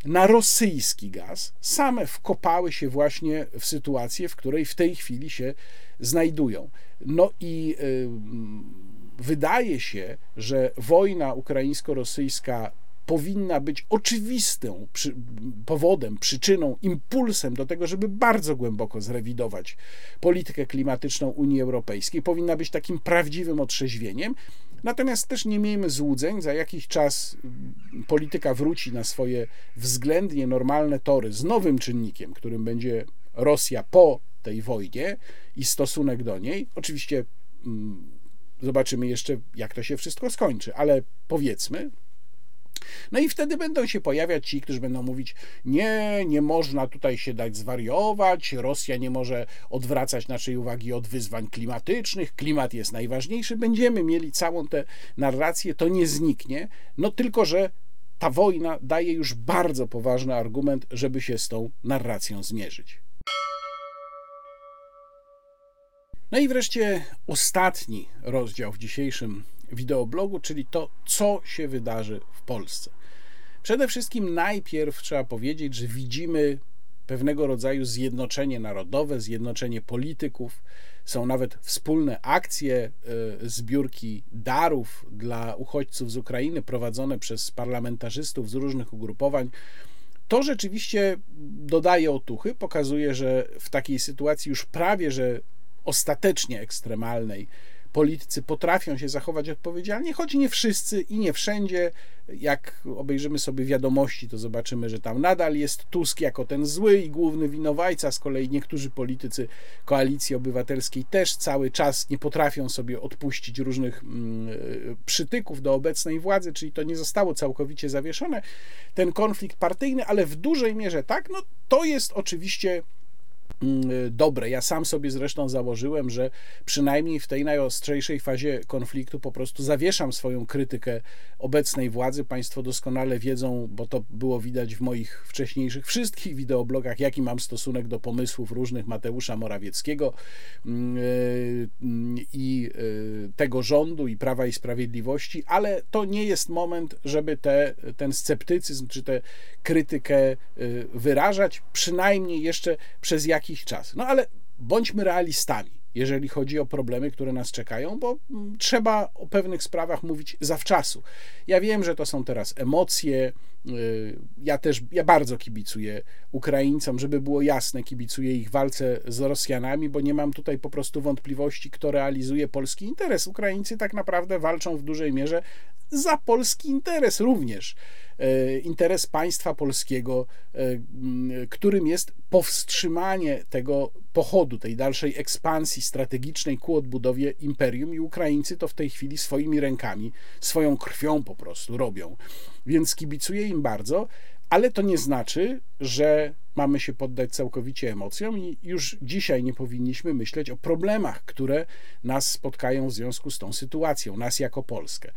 na rosyjski gaz, same wkopały się właśnie w sytuację, w której w tej chwili się znajdują. No i wydaje się, że wojna ukraińsko-rosyjska powinna być oczywistym przy, powodem, przyczyną, impulsem do tego, żeby bardzo głęboko zrewidować politykę klimatyczną Unii Europejskiej. Powinna być takim prawdziwym otrzeźwieniem. Natomiast też nie miejmy złudzeń, za jakiś czas polityka wróci na swoje względnie normalne tory z nowym czynnikiem, którym będzie Rosja po tej wojnie i stosunek do niej. Oczywiście mm, zobaczymy jeszcze, jak to się wszystko skończy, ale powiedzmy, no i wtedy będą się pojawiać ci, którzy będą mówić: Nie, nie można tutaj się dać zwariować, Rosja nie może odwracać naszej uwagi od wyzwań klimatycznych, klimat jest najważniejszy. Będziemy mieli całą tę narrację, to nie zniknie. No tylko, że ta wojna daje już bardzo poważny argument, żeby się z tą narracją zmierzyć. No i wreszcie ostatni rozdział w dzisiejszym wideoblogu, czyli to, co się wydarzy w Polsce. Przede wszystkim najpierw trzeba powiedzieć, że widzimy pewnego rodzaju zjednoczenie narodowe, zjednoczenie polityków. Są nawet wspólne akcje, e, zbiórki darów dla uchodźców z Ukrainy prowadzone przez parlamentarzystów z różnych ugrupowań. To rzeczywiście dodaje otuchy, pokazuje, że w takiej sytuacji już prawie że ostatecznie ekstremalnej politycy potrafią się zachować odpowiedzialnie, choć nie wszyscy i nie wszędzie. Jak obejrzymy sobie wiadomości, to zobaczymy, że tam nadal jest Tusk jako ten zły i główny winowajca. Z kolei niektórzy politycy koalicji obywatelskiej też cały czas nie potrafią sobie odpuścić różnych mm, przytyków do obecnej władzy, czyli to nie zostało całkowicie zawieszone. Ten konflikt partyjny, ale w dużej mierze tak, no to jest oczywiście dobre. Ja sam sobie zresztą założyłem, że przynajmniej w tej najostrzejszej fazie konfliktu po prostu zawieszam swoją krytykę obecnej władzy. Państwo doskonale wiedzą, bo to było widać w moich wcześniejszych wszystkich wideoblogach, jaki mam stosunek do pomysłów różnych Mateusza Morawieckiego mm, y, i y, tego rządu i Prawa i Sprawiedliwości, ale to nie jest moment, żeby te, ten sceptycyzm czy tę krytykę y, wyrażać, przynajmniej jeszcze przez jakiś jakiś czas. No ale bądźmy realistami, jeżeli chodzi o problemy, które nas czekają, bo mm, trzeba o pewnych sprawach mówić zawczasu. Ja wiem, że to są teraz emocje. Y, ja też, ja bardzo kibicuję Ukraińcom, żeby było jasne, kibicuję ich walce z Rosjanami, bo nie mam tutaj po prostu wątpliwości, kto realizuje polski interes. Ukraińcy tak naprawdę walczą w dużej mierze za polski interes również. E, interes państwa polskiego, e, którym jest powstrzymanie tego pochodu, tej dalszej ekspansji strategicznej ku odbudowie imperium, i Ukraińcy to w tej chwili swoimi rękami, swoją krwią po prostu robią. Więc kibicuję im bardzo, ale to nie znaczy, że mamy się poddać całkowicie emocjom i już dzisiaj nie powinniśmy myśleć o problemach, które nas spotkają w związku z tą sytuacją, nas jako Polskę.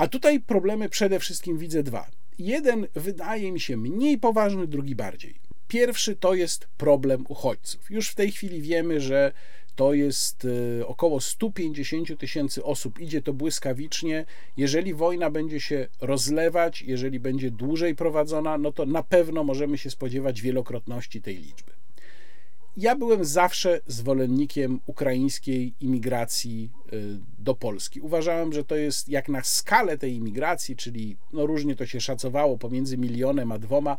A tutaj problemy przede wszystkim widzę dwa. Jeden wydaje mi się mniej poważny, drugi bardziej. Pierwszy to jest problem uchodźców. Już w tej chwili wiemy, że to jest e, około 150 tysięcy osób. Idzie to błyskawicznie. Jeżeli wojna będzie się rozlewać, jeżeli będzie dłużej prowadzona, no to na pewno możemy się spodziewać wielokrotności tej liczby. Ja byłem zawsze zwolennikiem ukraińskiej imigracji y, do Polski. Uważałem, że to jest jak na skalę tej imigracji, czyli no różnie to się szacowało pomiędzy milionem a dwoma.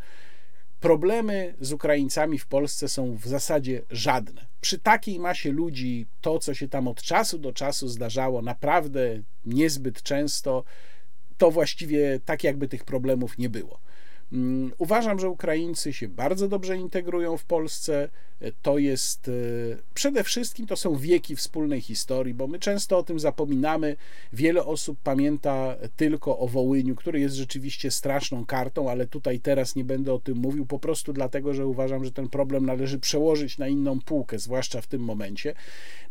Problemy z Ukraińcami w Polsce są w zasadzie żadne. Przy takiej masie ludzi, to co się tam od czasu do czasu zdarzało, naprawdę niezbyt często, to właściwie tak jakby tych problemów nie było. Mm, uważam, że Ukraińcy się bardzo dobrze integrują w Polsce. To jest e, przede wszystkim to są wieki wspólnej historii, bo my często o tym zapominamy. Wiele osób pamięta tylko o Wołyniu, który jest rzeczywiście straszną kartą, ale tutaj teraz nie będę o tym mówił, po prostu dlatego, że uważam, że ten problem należy przełożyć na inną półkę, zwłaszcza w tym momencie.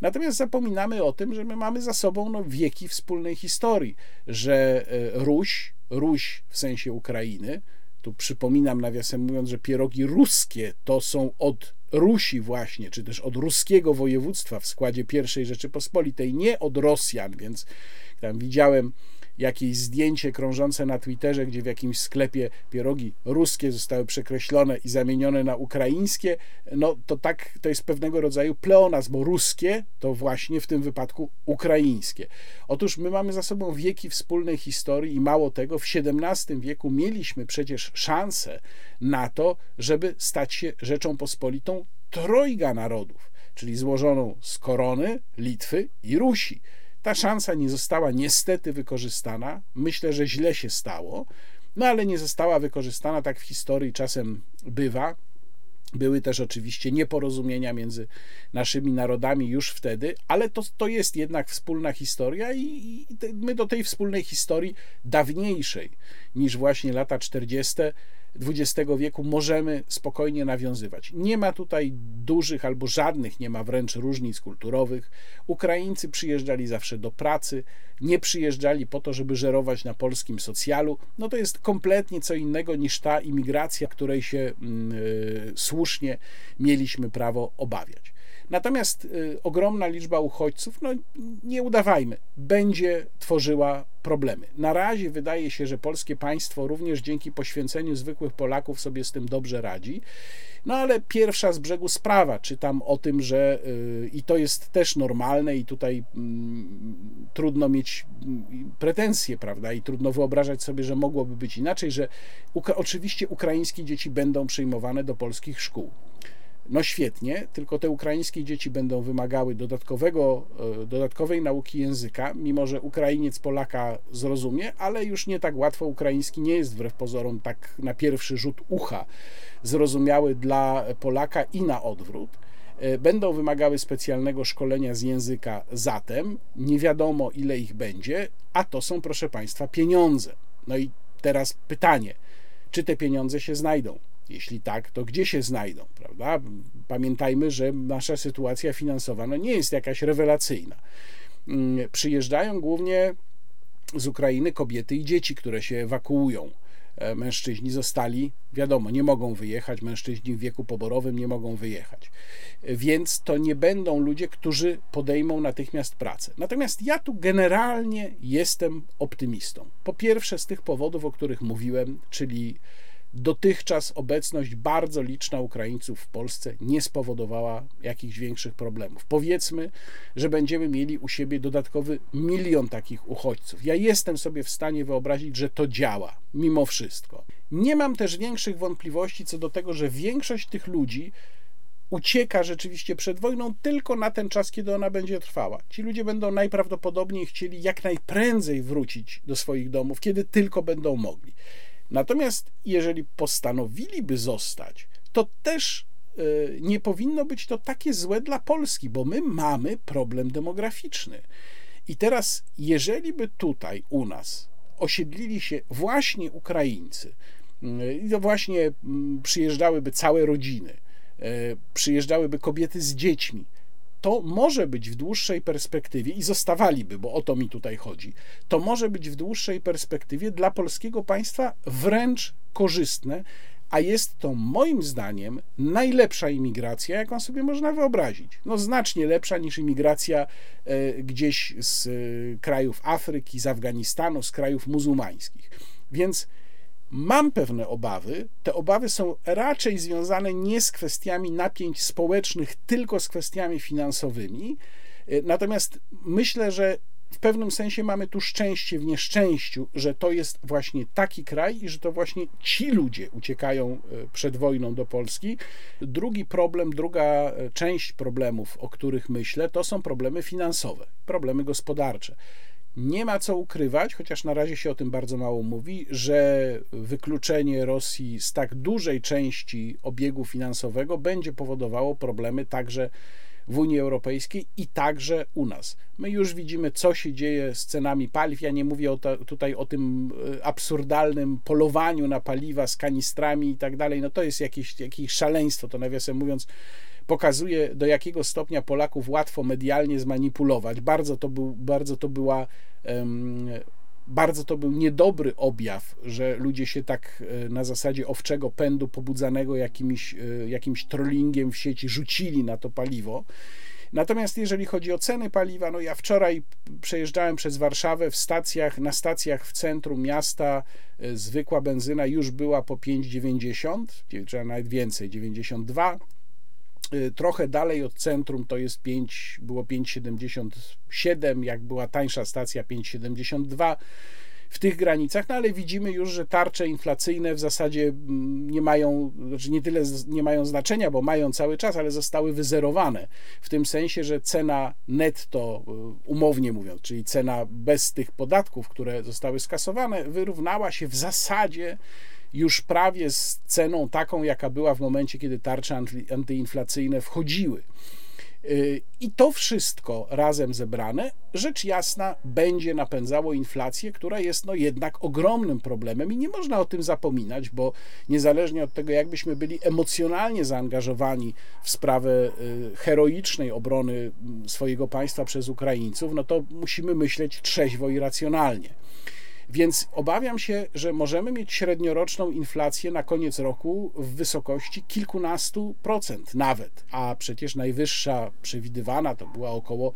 Natomiast zapominamy o tym, że my mamy za sobą no, wieki wspólnej historii, że e, Ruś, Ruś w sensie Ukrainy, Tu przypominam, nawiasem mówiąc, że pierogi ruskie to są od Rusi właśnie, czy też od ruskiego województwa w składzie I Rzeczypospolitej, nie od Rosjan, więc tam widziałem jakieś zdjęcie krążące na Twitterze, gdzie w jakimś sklepie pierogi ruskie zostały przekreślone i zamienione na ukraińskie, no to tak, to jest pewnego rodzaju pleonazm, bo ruskie to właśnie w tym wypadku ukraińskie. Otóż my mamy za sobą wieki wspólnej historii i mało tego, w XVII wieku mieliśmy przecież szansę na to, żeby stać się Rzeczą Pospolitą trojga narodów, czyli złożoną z korony, Litwy i Rusi. Ta szansa nie została niestety wykorzystana. Myślę, że źle się stało, no ale nie została wykorzystana, tak w historii czasem bywa. Były też oczywiście nieporozumienia między naszymi narodami już wtedy, ale to, to jest jednak wspólna historia i, i my do tej wspólnej historii dawniejszej niż właśnie lata 40 XX wieku możemy spokojnie nawiązywać. Nie ma tutaj dużych albo żadnych, nie ma wręcz różnic kulturowych. Ukraińcy przyjeżdżali zawsze do pracy, nie przyjeżdżali po to, żeby żerować na polskim socjalu. No to jest kompletnie co innego niż ta imigracja, której się yy, słusznie mieliśmy prawo obawiać. Natomiast y, ogromna liczba uchodźców, no nie udawajmy, będzie tworzyła problemy. Na razie wydaje się, że polskie państwo również dzięki poświęceniu zwykłych Polaków sobie z tym dobrze radzi. No ale pierwsza z brzegu sprawa, czytam o tym, że y, i to jest też normalne i tutaj mm, trudno mieć mm, pretensje, prawda, i trudno wyobrażać sobie, że mogłoby być inaczej, że oczywiście ukraińskie dzieci będą przyjmowane do polskich szkół. No świetnie, tylko te ukraińskie dzieci będą wymagały dodatkowego, e, dodatkowej nauki języka, mimo że Ukrainiec Polaka zrozumie, ale już nie tak łatwo ukraiński nie jest wbrew pozorom tak na pierwszy rzut ucha zrozumiały dla Polaka i na odwrót e, będą wymagały specjalnego szkolenia z języka zatem, nie wiadomo ile ich będzie, a to są proszę Państwa pieniądze. No i teraz pytanie, czy te pieniądze się znajdą? Jeśli tak, to gdzie się znajdą, prawda? Pamiętajmy, że nasza sytuacja finansowa no nie jest jakaś rewelacyjna. Mm, przyjeżdżają głównie z Ukrainy kobiety i dzieci, które się ewakuują. E, mężczyźni zostali, wiadomo, nie mogą wyjechać, mężczyźni w wieku poborowym nie mogą wyjechać. Więc to nie będą ludzie, którzy podejmą natychmiast pracę. Natomiast ja tu generalnie jestem optymistą. Po pierwsze, z tych powodów, o których mówiłem, czyli dotychczas obecność bardzo liczna Ukraińców w Polsce nie spowodowała jakichś większych problemów. Powiedzmy, że będziemy mieli u siebie dodatkowy milion takich uchodźców. Ja jestem sobie w stanie wyobrazić, że to działa, mimo wszystko. Nie mam też większych wątpliwości co do tego, że większość tych ludzi ucieka rzeczywiście przed wojną tylko na ten czas, kiedy ona będzie trwała. Ci ludzie będą najprawdopodobniej chcieli jak najprędzej wrócić do swoich domów, kiedy tylko będą mogli. Natomiast jeżeli postanowiliby zostać, to też e, nie powinno być to takie złe dla Polski, bo my mamy problem demograficzny. I teraz, jeżeli by tutaj u nas osiedlili się właśnie Ukraińcy, e, i to właśnie mm, przyjeżdżałyby całe rodziny, e, przyjeżdżałyby kobiety z dziećmi, to może być w dłuższej perspektywie i zostawaliby, bo o to mi tutaj chodzi, to może być w dłuższej perspektywie dla polskiego państwa wręcz korzystne, a jest to moim zdaniem najlepsza imigracja, jaką sobie można wyobrazić. No znacznie lepsza niż imigracja e, gdzieś z e, krajów Afryki, z Afganistanu, z krajów muzułmańskich. Więc Mam pewne obawy. Te obawy są raczej związane nie z kwestiami napięć społecznych, tylko z kwestiami finansowymi. E, natomiast myślę, że w pewnym sensie mamy tu szczęście w nieszczęściu, że to jest właśnie taki kraj i że to właśnie ci ludzie uciekają e, przed wojną do Polski. Drugi problem, druga e, część problemów, o których myślę, to są problemy finansowe, problemy gospodarcze. Nie ma co ukrywać, chociaż na razie się o tym bardzo mało mówi, że wykluczenie Rosji z tak dużej części obiegu finansowego będzie powodowało problemy także w Unii Europejskiej i także u nas. My już widzimy, co się dzieje z cenami paliw. Ja nie mówię o ta, tutaj o tym e, absurdalnym polowaniu na paliwa z kanistrami i tak dalej. No to jest jakieś, jakieś szaleństwo, to nawiasem mówiąc pokazuje, do jakiego stopnia Polaków łatwo medialnie zmanipulować. Bardzo to, był, bardzo to była bardzo to był niedobry objaw, że ludzie się tak e, na zasadzie owczego pędu pobudzanego jakimś, e, jakimś trollingiem w sieci rzucili na to paliwo. Natomiast jeżeli chodzi o ceny paliwa, no ja wczoraj przejeżdżałem przez Warszawę w stacjach, na stacjach w centrum miasta e, zwykła benzyna już była po 5,90, czy nawet więcej, 92 Y, trochę dalej od centrum to jest 5, było 5,77, jak była tańsza stacja 5,72 w tych granicach, no ale widzimy już, że tarcze inflacyjne w zasadzie mm, nie mają, znaczy nie tyle nie mają znaczenia, bo mają cały czas, ale zostały wyzerowane. W tym sensie, że cena netto, y, umownie mówiąc, czyli cena bez tych podatków, które zostały skasowane, wyrównała się w zasadzie już prawie z ceną taką, jaka była w momencie, kiedy tarcze antyinflacyjne wchodziły. Y, I to wszystko razem zebrane, rzecz jasna, będzie napędzało inflację, która jest no jednak ogromnym problemem i nie można o tym zapominać, bo niezależnie od tego, jakbyśmy byli emocjonalnie zaangażowani w sprawę y, heroicznej obrony swojego państwa przez Ukraińców, no to musimy myśleć trzeźwo i racjonalnie. Więc obawiam się, że możemy mieć średnioroczną inflację na koniec roku w wysokości kilkunastu procent nawet, a przecież najwyższa przewidywana to była około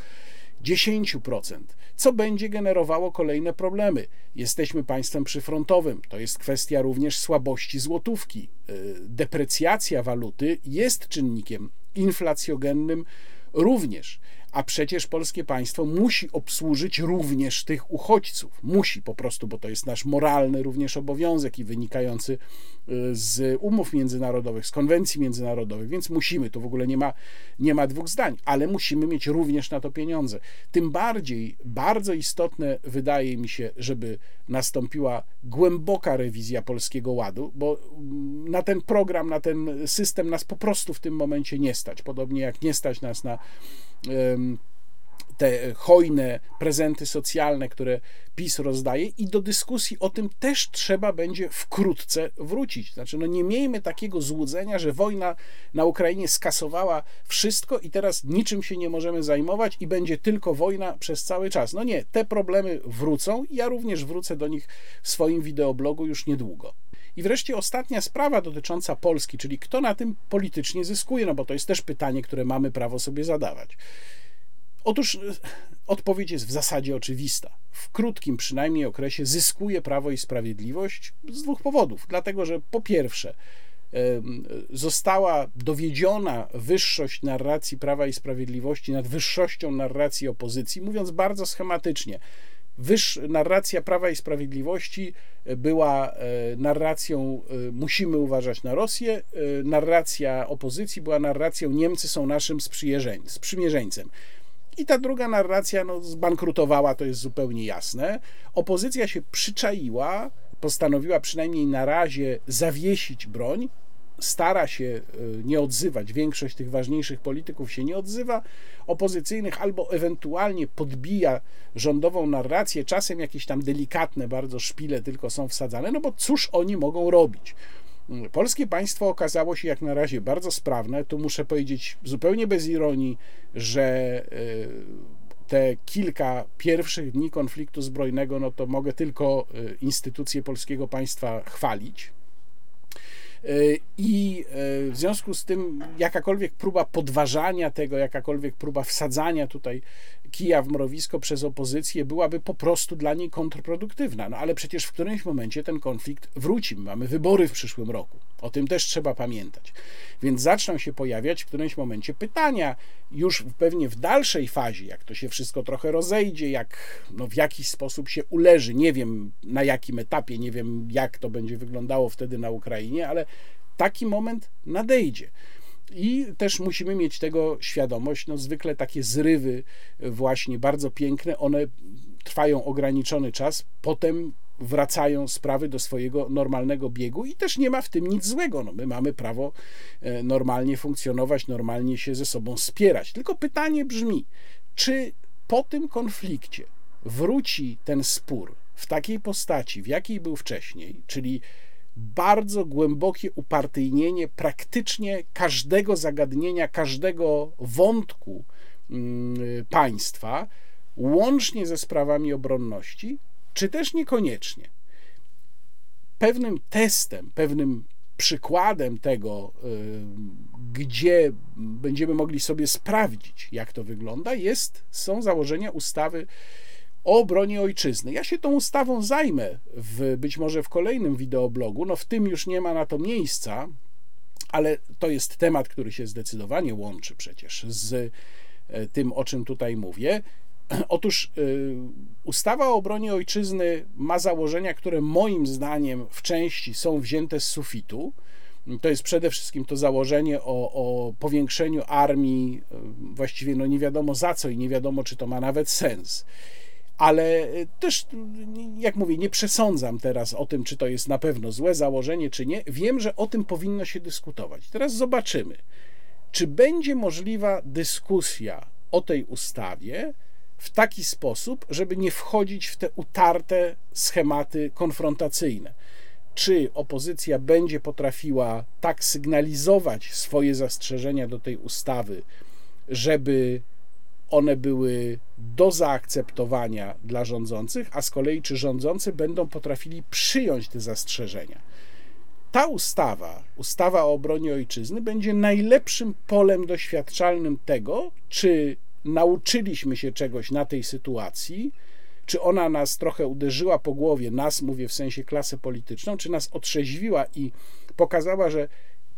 10%, co będzie generowało kolejne problemy. Jesteśmy państwem przyfrontowym, to jest kwestia również słabości złotówki. Y, deprecjacja waluty jest czynnikiem inflacjogennym również a przecież polskie państwo musi obsłużyć również tych uchodźców. Musi po prostu, bo to jest nasz moralny również obowiązek i wynikający y, z umów międzynarodowych, z konwencji międzynarodowych, więc musimy, tu w ogóle nie ma, nie ma dwóch zdań, ale musimy mieć również na to pieniądze. Tym bardziej bardzo istotne wydaje mi się, żeby nastąpiła głęboka rewizja Polskiego Ładu, bo mm, na ten program, na ten system nas po prostu w tym momencie nie stać. Podobnie jak nie stać nas na te hojne prezenty socjalne, które PiS rozdaje, i do dyskusji o tym też trzeba będzie wkrótce wrócić. Znaczy, no nie miejmy takiego złudzenia, że wojna na Ukrainie skasowała wszystko i teraz niczym się nie możemy zajmować i będzie tylko wojna przez cały czas. No nie, te problemy wrócą ja również wrócę do nich w swoim wideoblogu już niedługo. I wreszcie ostatnia sprawa dotycząca Polski, czyli kto na tym politycznie zyskuje, no bo to jest też pytanie, które mamy prawo sobie zadawać. Otóż e, odpowiedź jest w zasadzie oczywista. W krótkim przynajmniej okresie zyskuje Prawo i Sprawiedliwość z dwóch powodów. Dlatego, że po pierwsze, została dowiedziona wyższość narracji Prawa i Sprawiedliwości nad wyższością narracji opozycji, mówiąc bardzo schematycznie. Wyż, narracja Prawa i Sprawiedliwości była e, narracją e, musimy uważać na Rosję, narracja opozycji była narracją Niemcy są naszym sprzymierzeńcem. I ta druga narracja no, zbankrutowała, to jest zupełnie jasne. Opozycja się przyczaiła, postanowiła przynajmniej na razie zawiesić broń, stara się e, nie odzywać, większość tych ważniejszych polityków się nie odzywa, opozycyjnych albo ewentualnie podbija rządową narrację, czasem jakieś tam delikatne bardzo szpile tylko są wsadzane, no bo cóż oni mogą robić? Polskie państwo okazało się jak na razie bardzo sprawne. Tu muszę powiedzieć zupełnie bez ironii, że e, te kilka pierwszych dni konfliktu zbrojnego, no to mogę tylko e, instytucje polskiego państwa chwalić. E, I w związku z tym jakakolwiek próba podważania tego, jakakolwiek próba wsadzania tutaj kija w mrowisko przez opozycję byłaby po prostu dla niej kontrproduktywna. No ale przecież w którymś momencie ten konflikt wróci. Mamy wybory w przyszłym roku. O tym też trzeba pamiętać. Więc zaczną się pojawiać w którymś momencie pytania, już pewnie w dalszej fazie, jak to się wszystko trochę rozejdzie, jak no, w jakiś sposób się uleży. Nie wiem na jakim etapie, nie wiem jak to będzie wyglądało wtedy na Ukrainie, ale taki moment nadejdzie. I też musimy mieć tego świadomość. No, zwykle takie zrywy, właśnie bardzo piękne, one trwają ograniczony czas, potem wracają sprawy do swojego normalnego biegu i też nie ma w tym nic złego. No, my mamy prawo e, normalnie funkcjonować, normalnie się ze sobą spierać. Tylko pytanie brzmi, czy po tym konflikcie wróci ten spór w takiej postaci, w jakiej był wcześniej, czyli bardzo głębokie upartyjnienie praktycznie każdego zagadnienia, każdego wątku mm, państwa, łącznie ze sprawami obronności, czy też niekoniecznie. Pewnym testem, pewnym przykładem tego, gdzie będziemy mogli sobie sprawdzić, jak to wygląda, jest, są założenia ustawy o obronie ojczyzny. Ja się tą ustawą zajmę w, być może w kolejnym wideoblogu. No w tym już nie ma na to miejsca, ale to jest temat, który się zdecydowanie łączy przecież z e, tym, o czym tutaj mówię. Otóż y, ustawa o obronie ojczyzny ma założenia, które moim zdaniem w części są wzięte z sufitu. To jest przede wszystkim to założenie o, o powiększeniu armii, y, właściwie no nie wiadomo za co i nie wiadomo, czy to ma nawet sens ale też, jak mówię, nie przesądzam teraz o tym, czy to jest na pewno złe założenie, czy nie. Wiem, że o tym powinno się dyskutować. Teraz zobaczymy, czy będzie możliwa dyskusja o tej ustawie w taki sposób, żeby nie wchodzić w te utarte schematy konfrontacyjne. Czy opozycja będzie potrafiła tak sygnalizować swoje zastrzeżenia do tej ustawy, żeby one były do zaakceptowania dla rządzących, a z kolei czy rządzący będą potrafili przyjąć te zastrzeżenia. Ta ustawa, ustawa o obronie ojczyzny, będzie najlepszym polem doświadczalnym tego, czy nauczyliśmy się czegoś na tej sytuacji, czy ona nas trochę uderzyła po głowie, nas mówię w sensie klasę polityczną, czy nas otrzeźwiła i pokazała, że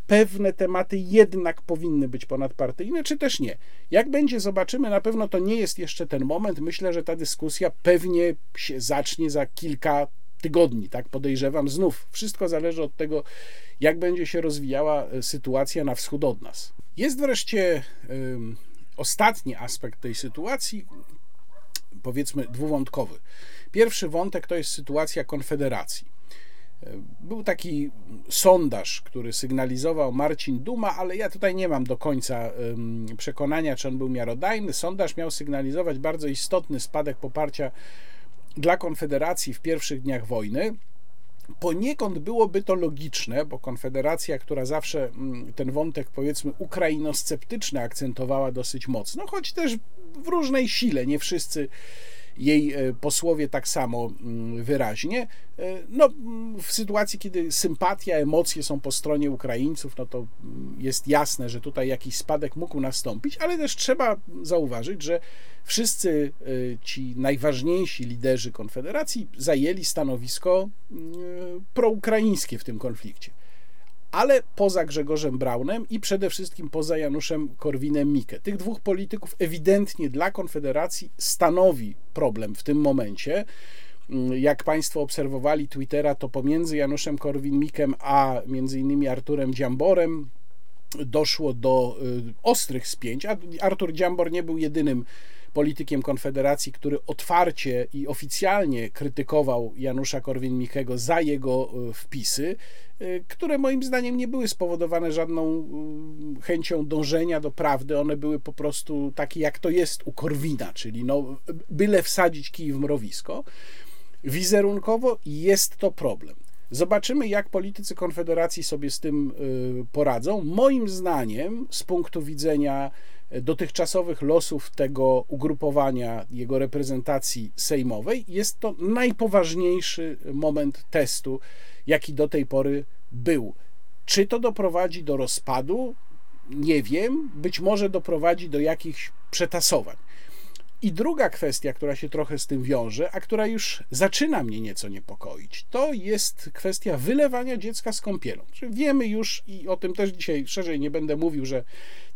pewne tematy jednak powinny być ponadpartyjne, czy też nie. Jak będzie, zobaczymy. Na pewno to nie jest jeszcze ten moment. Myślę, że ta dyskusja pewnie się zacznie za kilka tygodni, tak podejrzewam. Znów wszystko zależy od tego, jak będzie się rozwijała e, sytuacja na wschód od nas. Jest wreszcie ostatni aspekt tej sytuacji, powiedzmy dwuwątkowy. Pierwszy wątek to jest sytuacja Konfederacji. Był taki sondaż, który sygnalizował Marcin Duma, ale ja tutaj nie mam do końca przekonania, czy on był miarodajny. Sondaż miał sygnalizować bardzo istotny spadek poparcia dla Konfederacji w pierwszych dniach wojny. Poniekąd byłoby to logiczne, bo Konfederacja, która zawsze ten wątek, powiedzmy, ukrainosceptyczny akcentowała dosyć mocno, choć też w różnej sile, nie wszyscy jej e, posłowie tak samo mm, wyraźnie. E, no, w sytuacji, kiedy sympatia, emocje są po stronie Ukraińców, no to mm, jest jasne, że tutaj jakiś spadek mógł nastąpić, ale też trzeba zauważyć, że wszyscy e, ci najważniejsi liderzy Konfederacji zajęli stanowisko mm, proukraińskie w tym konflikcie ale poza Grzegorzem Braunem i przede wszystkim poza Januszem Korwinem-Mikke. Tych dwóch polityków ewidentnie dla Konfederacji stanowi problem w tym momencie. Jak Państwo obserwowali Twittera, to pomiędzy Januszem Korwin-Mikkem a między innymi Arturem Dziamborem doszło do y, ostrych spięć. Artur Dziambor nie był jedynym politykiem Konfederacji, który otwarcie i oficjalnie krytykował Janusza Korwin-Mikkego za jego e, wpisy, e, które moim zdaniem nie były spowodowane żadną e, chęcią dążenia do prawdy, one były po prostu takie, jak to jest u Korwina, czyli no, byle wsadzić kij w mrowisko. Wizerunkowo jest to problem. Zobaczymy, jak politycy Konfederacji sobie z tym poradzą. Moim zdaniem, z punktu widzenia dotychczasowych losów tego ugrupowania, jego reprezentacji sejmowej, jest to najpoważniejszy moment testu, jaki do tej pory był. Czy to doprowadzi do rozpadu? Nie wiem. Być może doprowadzi do jakichś przetasowań. I druga kwestia, która się trochę z tym wiąże, a która już zaczyna mnie nieco niepokoić, to jest kwestia wylewania dziecka z kąpielą. Wiemy już, i o tym też dzisiaj szerzej nie będę mówił, że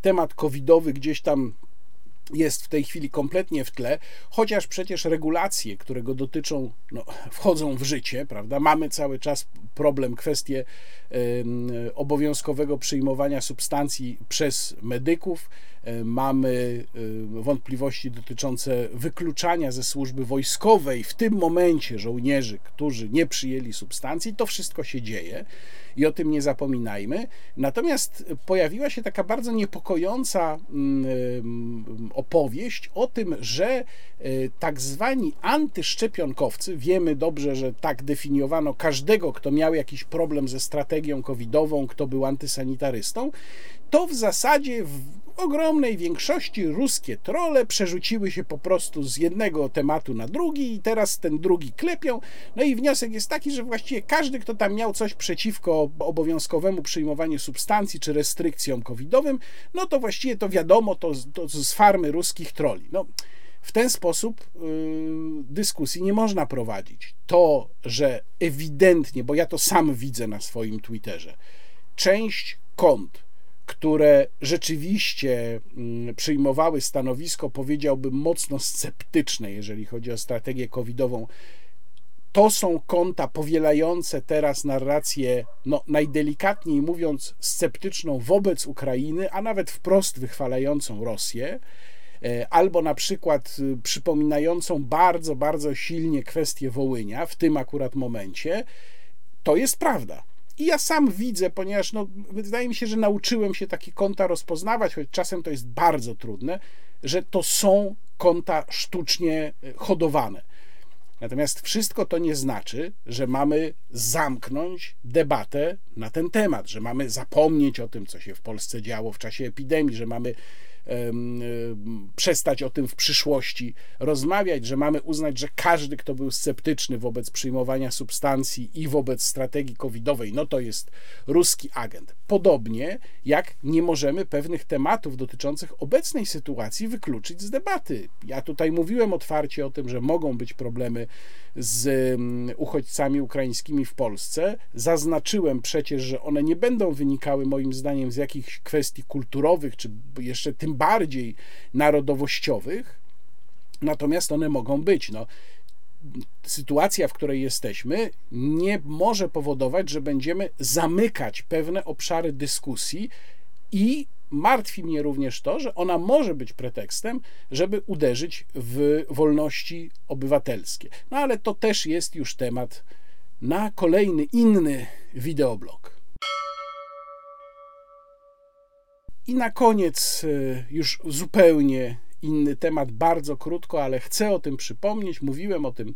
temat covidowy gdzieś tam jest w tej chwili kompletnie w tle, chociaż przecież regulacje, które go dotyczą, no, wchodzą w życie, prawda? Mamy cały czas problem, kwestię obowiązkowego przyjmowania substancji przez medyków, mamy y, wątpliwości dotyczące wykluczania ze służby wojskowej w tym momencie żołnierzy, którzy nie przyjęli substancji. To wszystko się dzieje i o tym nie zapominajmy. Natomiast pojawiła się taka bardzo niepokojąca mm, opowieść o tym, że e, tak zwani antyszczepionkowcy, wiemy dobrze, że tak definiowano każdego, kto miał jakiś problem ze strategią covidową, kto był antysanitarystą, to w zasadzie w ogromnej większości ruskie trole przerzuciły się po prostu z jednego tematu na drugi i teraz ten drugi klepią. No i wniosek jest taki, że właściwie każdy, kto tam miał coś przeciwko obowiązkowemu przyjmowaniu substancji czy restrykcjom covidowym, no to właściwie to wiadomo, to, to z farmy ruskich troli. No, w ten sposób yy, dyskusji nie można prowadzić. To, że ewidentnie, bo ja to sam widzę na swoim Twitterze, część kont, które rzeczywiście mm, przyjmowały stanowisko, powiedziałbym, mocno sceptyczne, jeżeli chodzi o strategię covidową, to są konta powielające teraz narrację, no, najdelikatniej mówiąc, sceptyczną wobec Ukrainy, a nawet wprost wychwalającą Rosję, e, albo na przykład y, przypominającą bardzo, bardzo silnie kwestię Wołynia w tym akurat momencie. To jest prawda. I ja sam widzę, ponieważ no, wydaje mi się, że nauczyłem się takie konta rozpoznawać, choć czasem to jest bardzo trudne, że to są konta sztucznie e, hodowane. Natomiast wszystko to nie znaczy, że mamy zamknąć debatę na ten temat, że mamy zapomnieć o tym, co się w Polsce działo w czasie epidemii, że mamy przestać o tym w przyszłości rozmawiać, że mamy uznać, że każdy, kto był sceptyczny wobec przyjmowania substancji i wobec strategii covidowej, no to jest ruski agent. Podobnie jak nie możemy pewnych tematów dotyczących obecnej sytuacji wykluczyć z debaty. Ja tutaj mówiłem otwarcie o tym, że mogą być problemy z uchodźcami ukraińskimi w Polsce. Zaznaczyłem przecież, że one nie będą wynikały moim zdaniem z jakichś kwestii kulturowych, czy jeszcze tym bardziej narodowościowych, natomiast one mogą być. No, sytuacja, w której jesteśmy, nie może powodować, że będziemy zamykać pewne obszary dyskusji i martwi mnie również to, że ona może być pretekstem, żeby uderzyć w wolności obywatelskie. No ale to też jest już temat na kolejny inny wideoblog. I na koniec e, już zupełnie inny temat, bardzo krótko, ale chcę o tym przypomnieć. Mówiłem o tym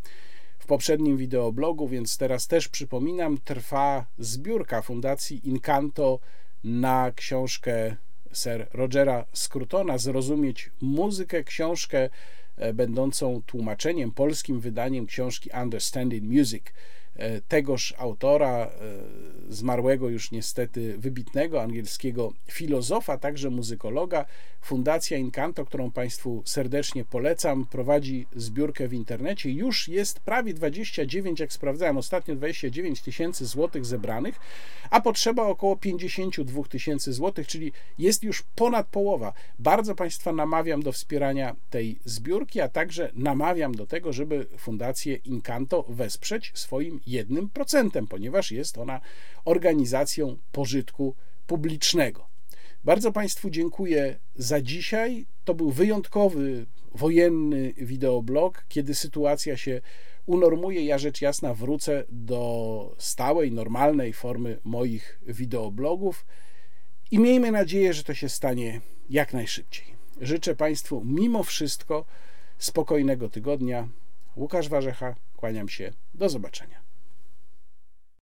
w poprzednim wideoblogu, więc teraz też przypominam. Trwa zbiórka Fundacji Incanto na książkę Sir Rogera Scrutona Zrozumieć muzykę, książkę e, będącą tłumaczeniem, polskim wydaniem książki Understanding Music tegoż autora, e, zmarłego już niestety wybitnego angielskiego filozofa, także muzykologa. Fundacja Incanto, którą Państwu serdecznie polecam, prowadzi zbiórkę w internecie. Już jest prawie 29, jak sprawdzałem ostatnio, 29 tysięcy złotych zebranych, a potrzeba około 52 tysięcy złotych, czyli jest już ponad połowa. Bardzo Państwa namawiam do wspierania tej zbiórki, a także namawiam do tego, żeby Fundację Incanto wesprzeć swoim jednym procentem, ponieważ jest ona organizacją pożytku publicznego. Bardzo Państwu dziękuję za dzisiaj. To był wyjątkowy wojenny wideoblog, kiedy sytuacja się unormuje. Ja rzecz jasna wrócę do stałej, normalnej formy moich wideoblogów i miejmy nadzieję, że to się stanie jak najszybciej. Życzę Państwu mimo wszystko spokojnego tygodnia. Łukasz Warzecha, kłaniam się. Do zobaczenia.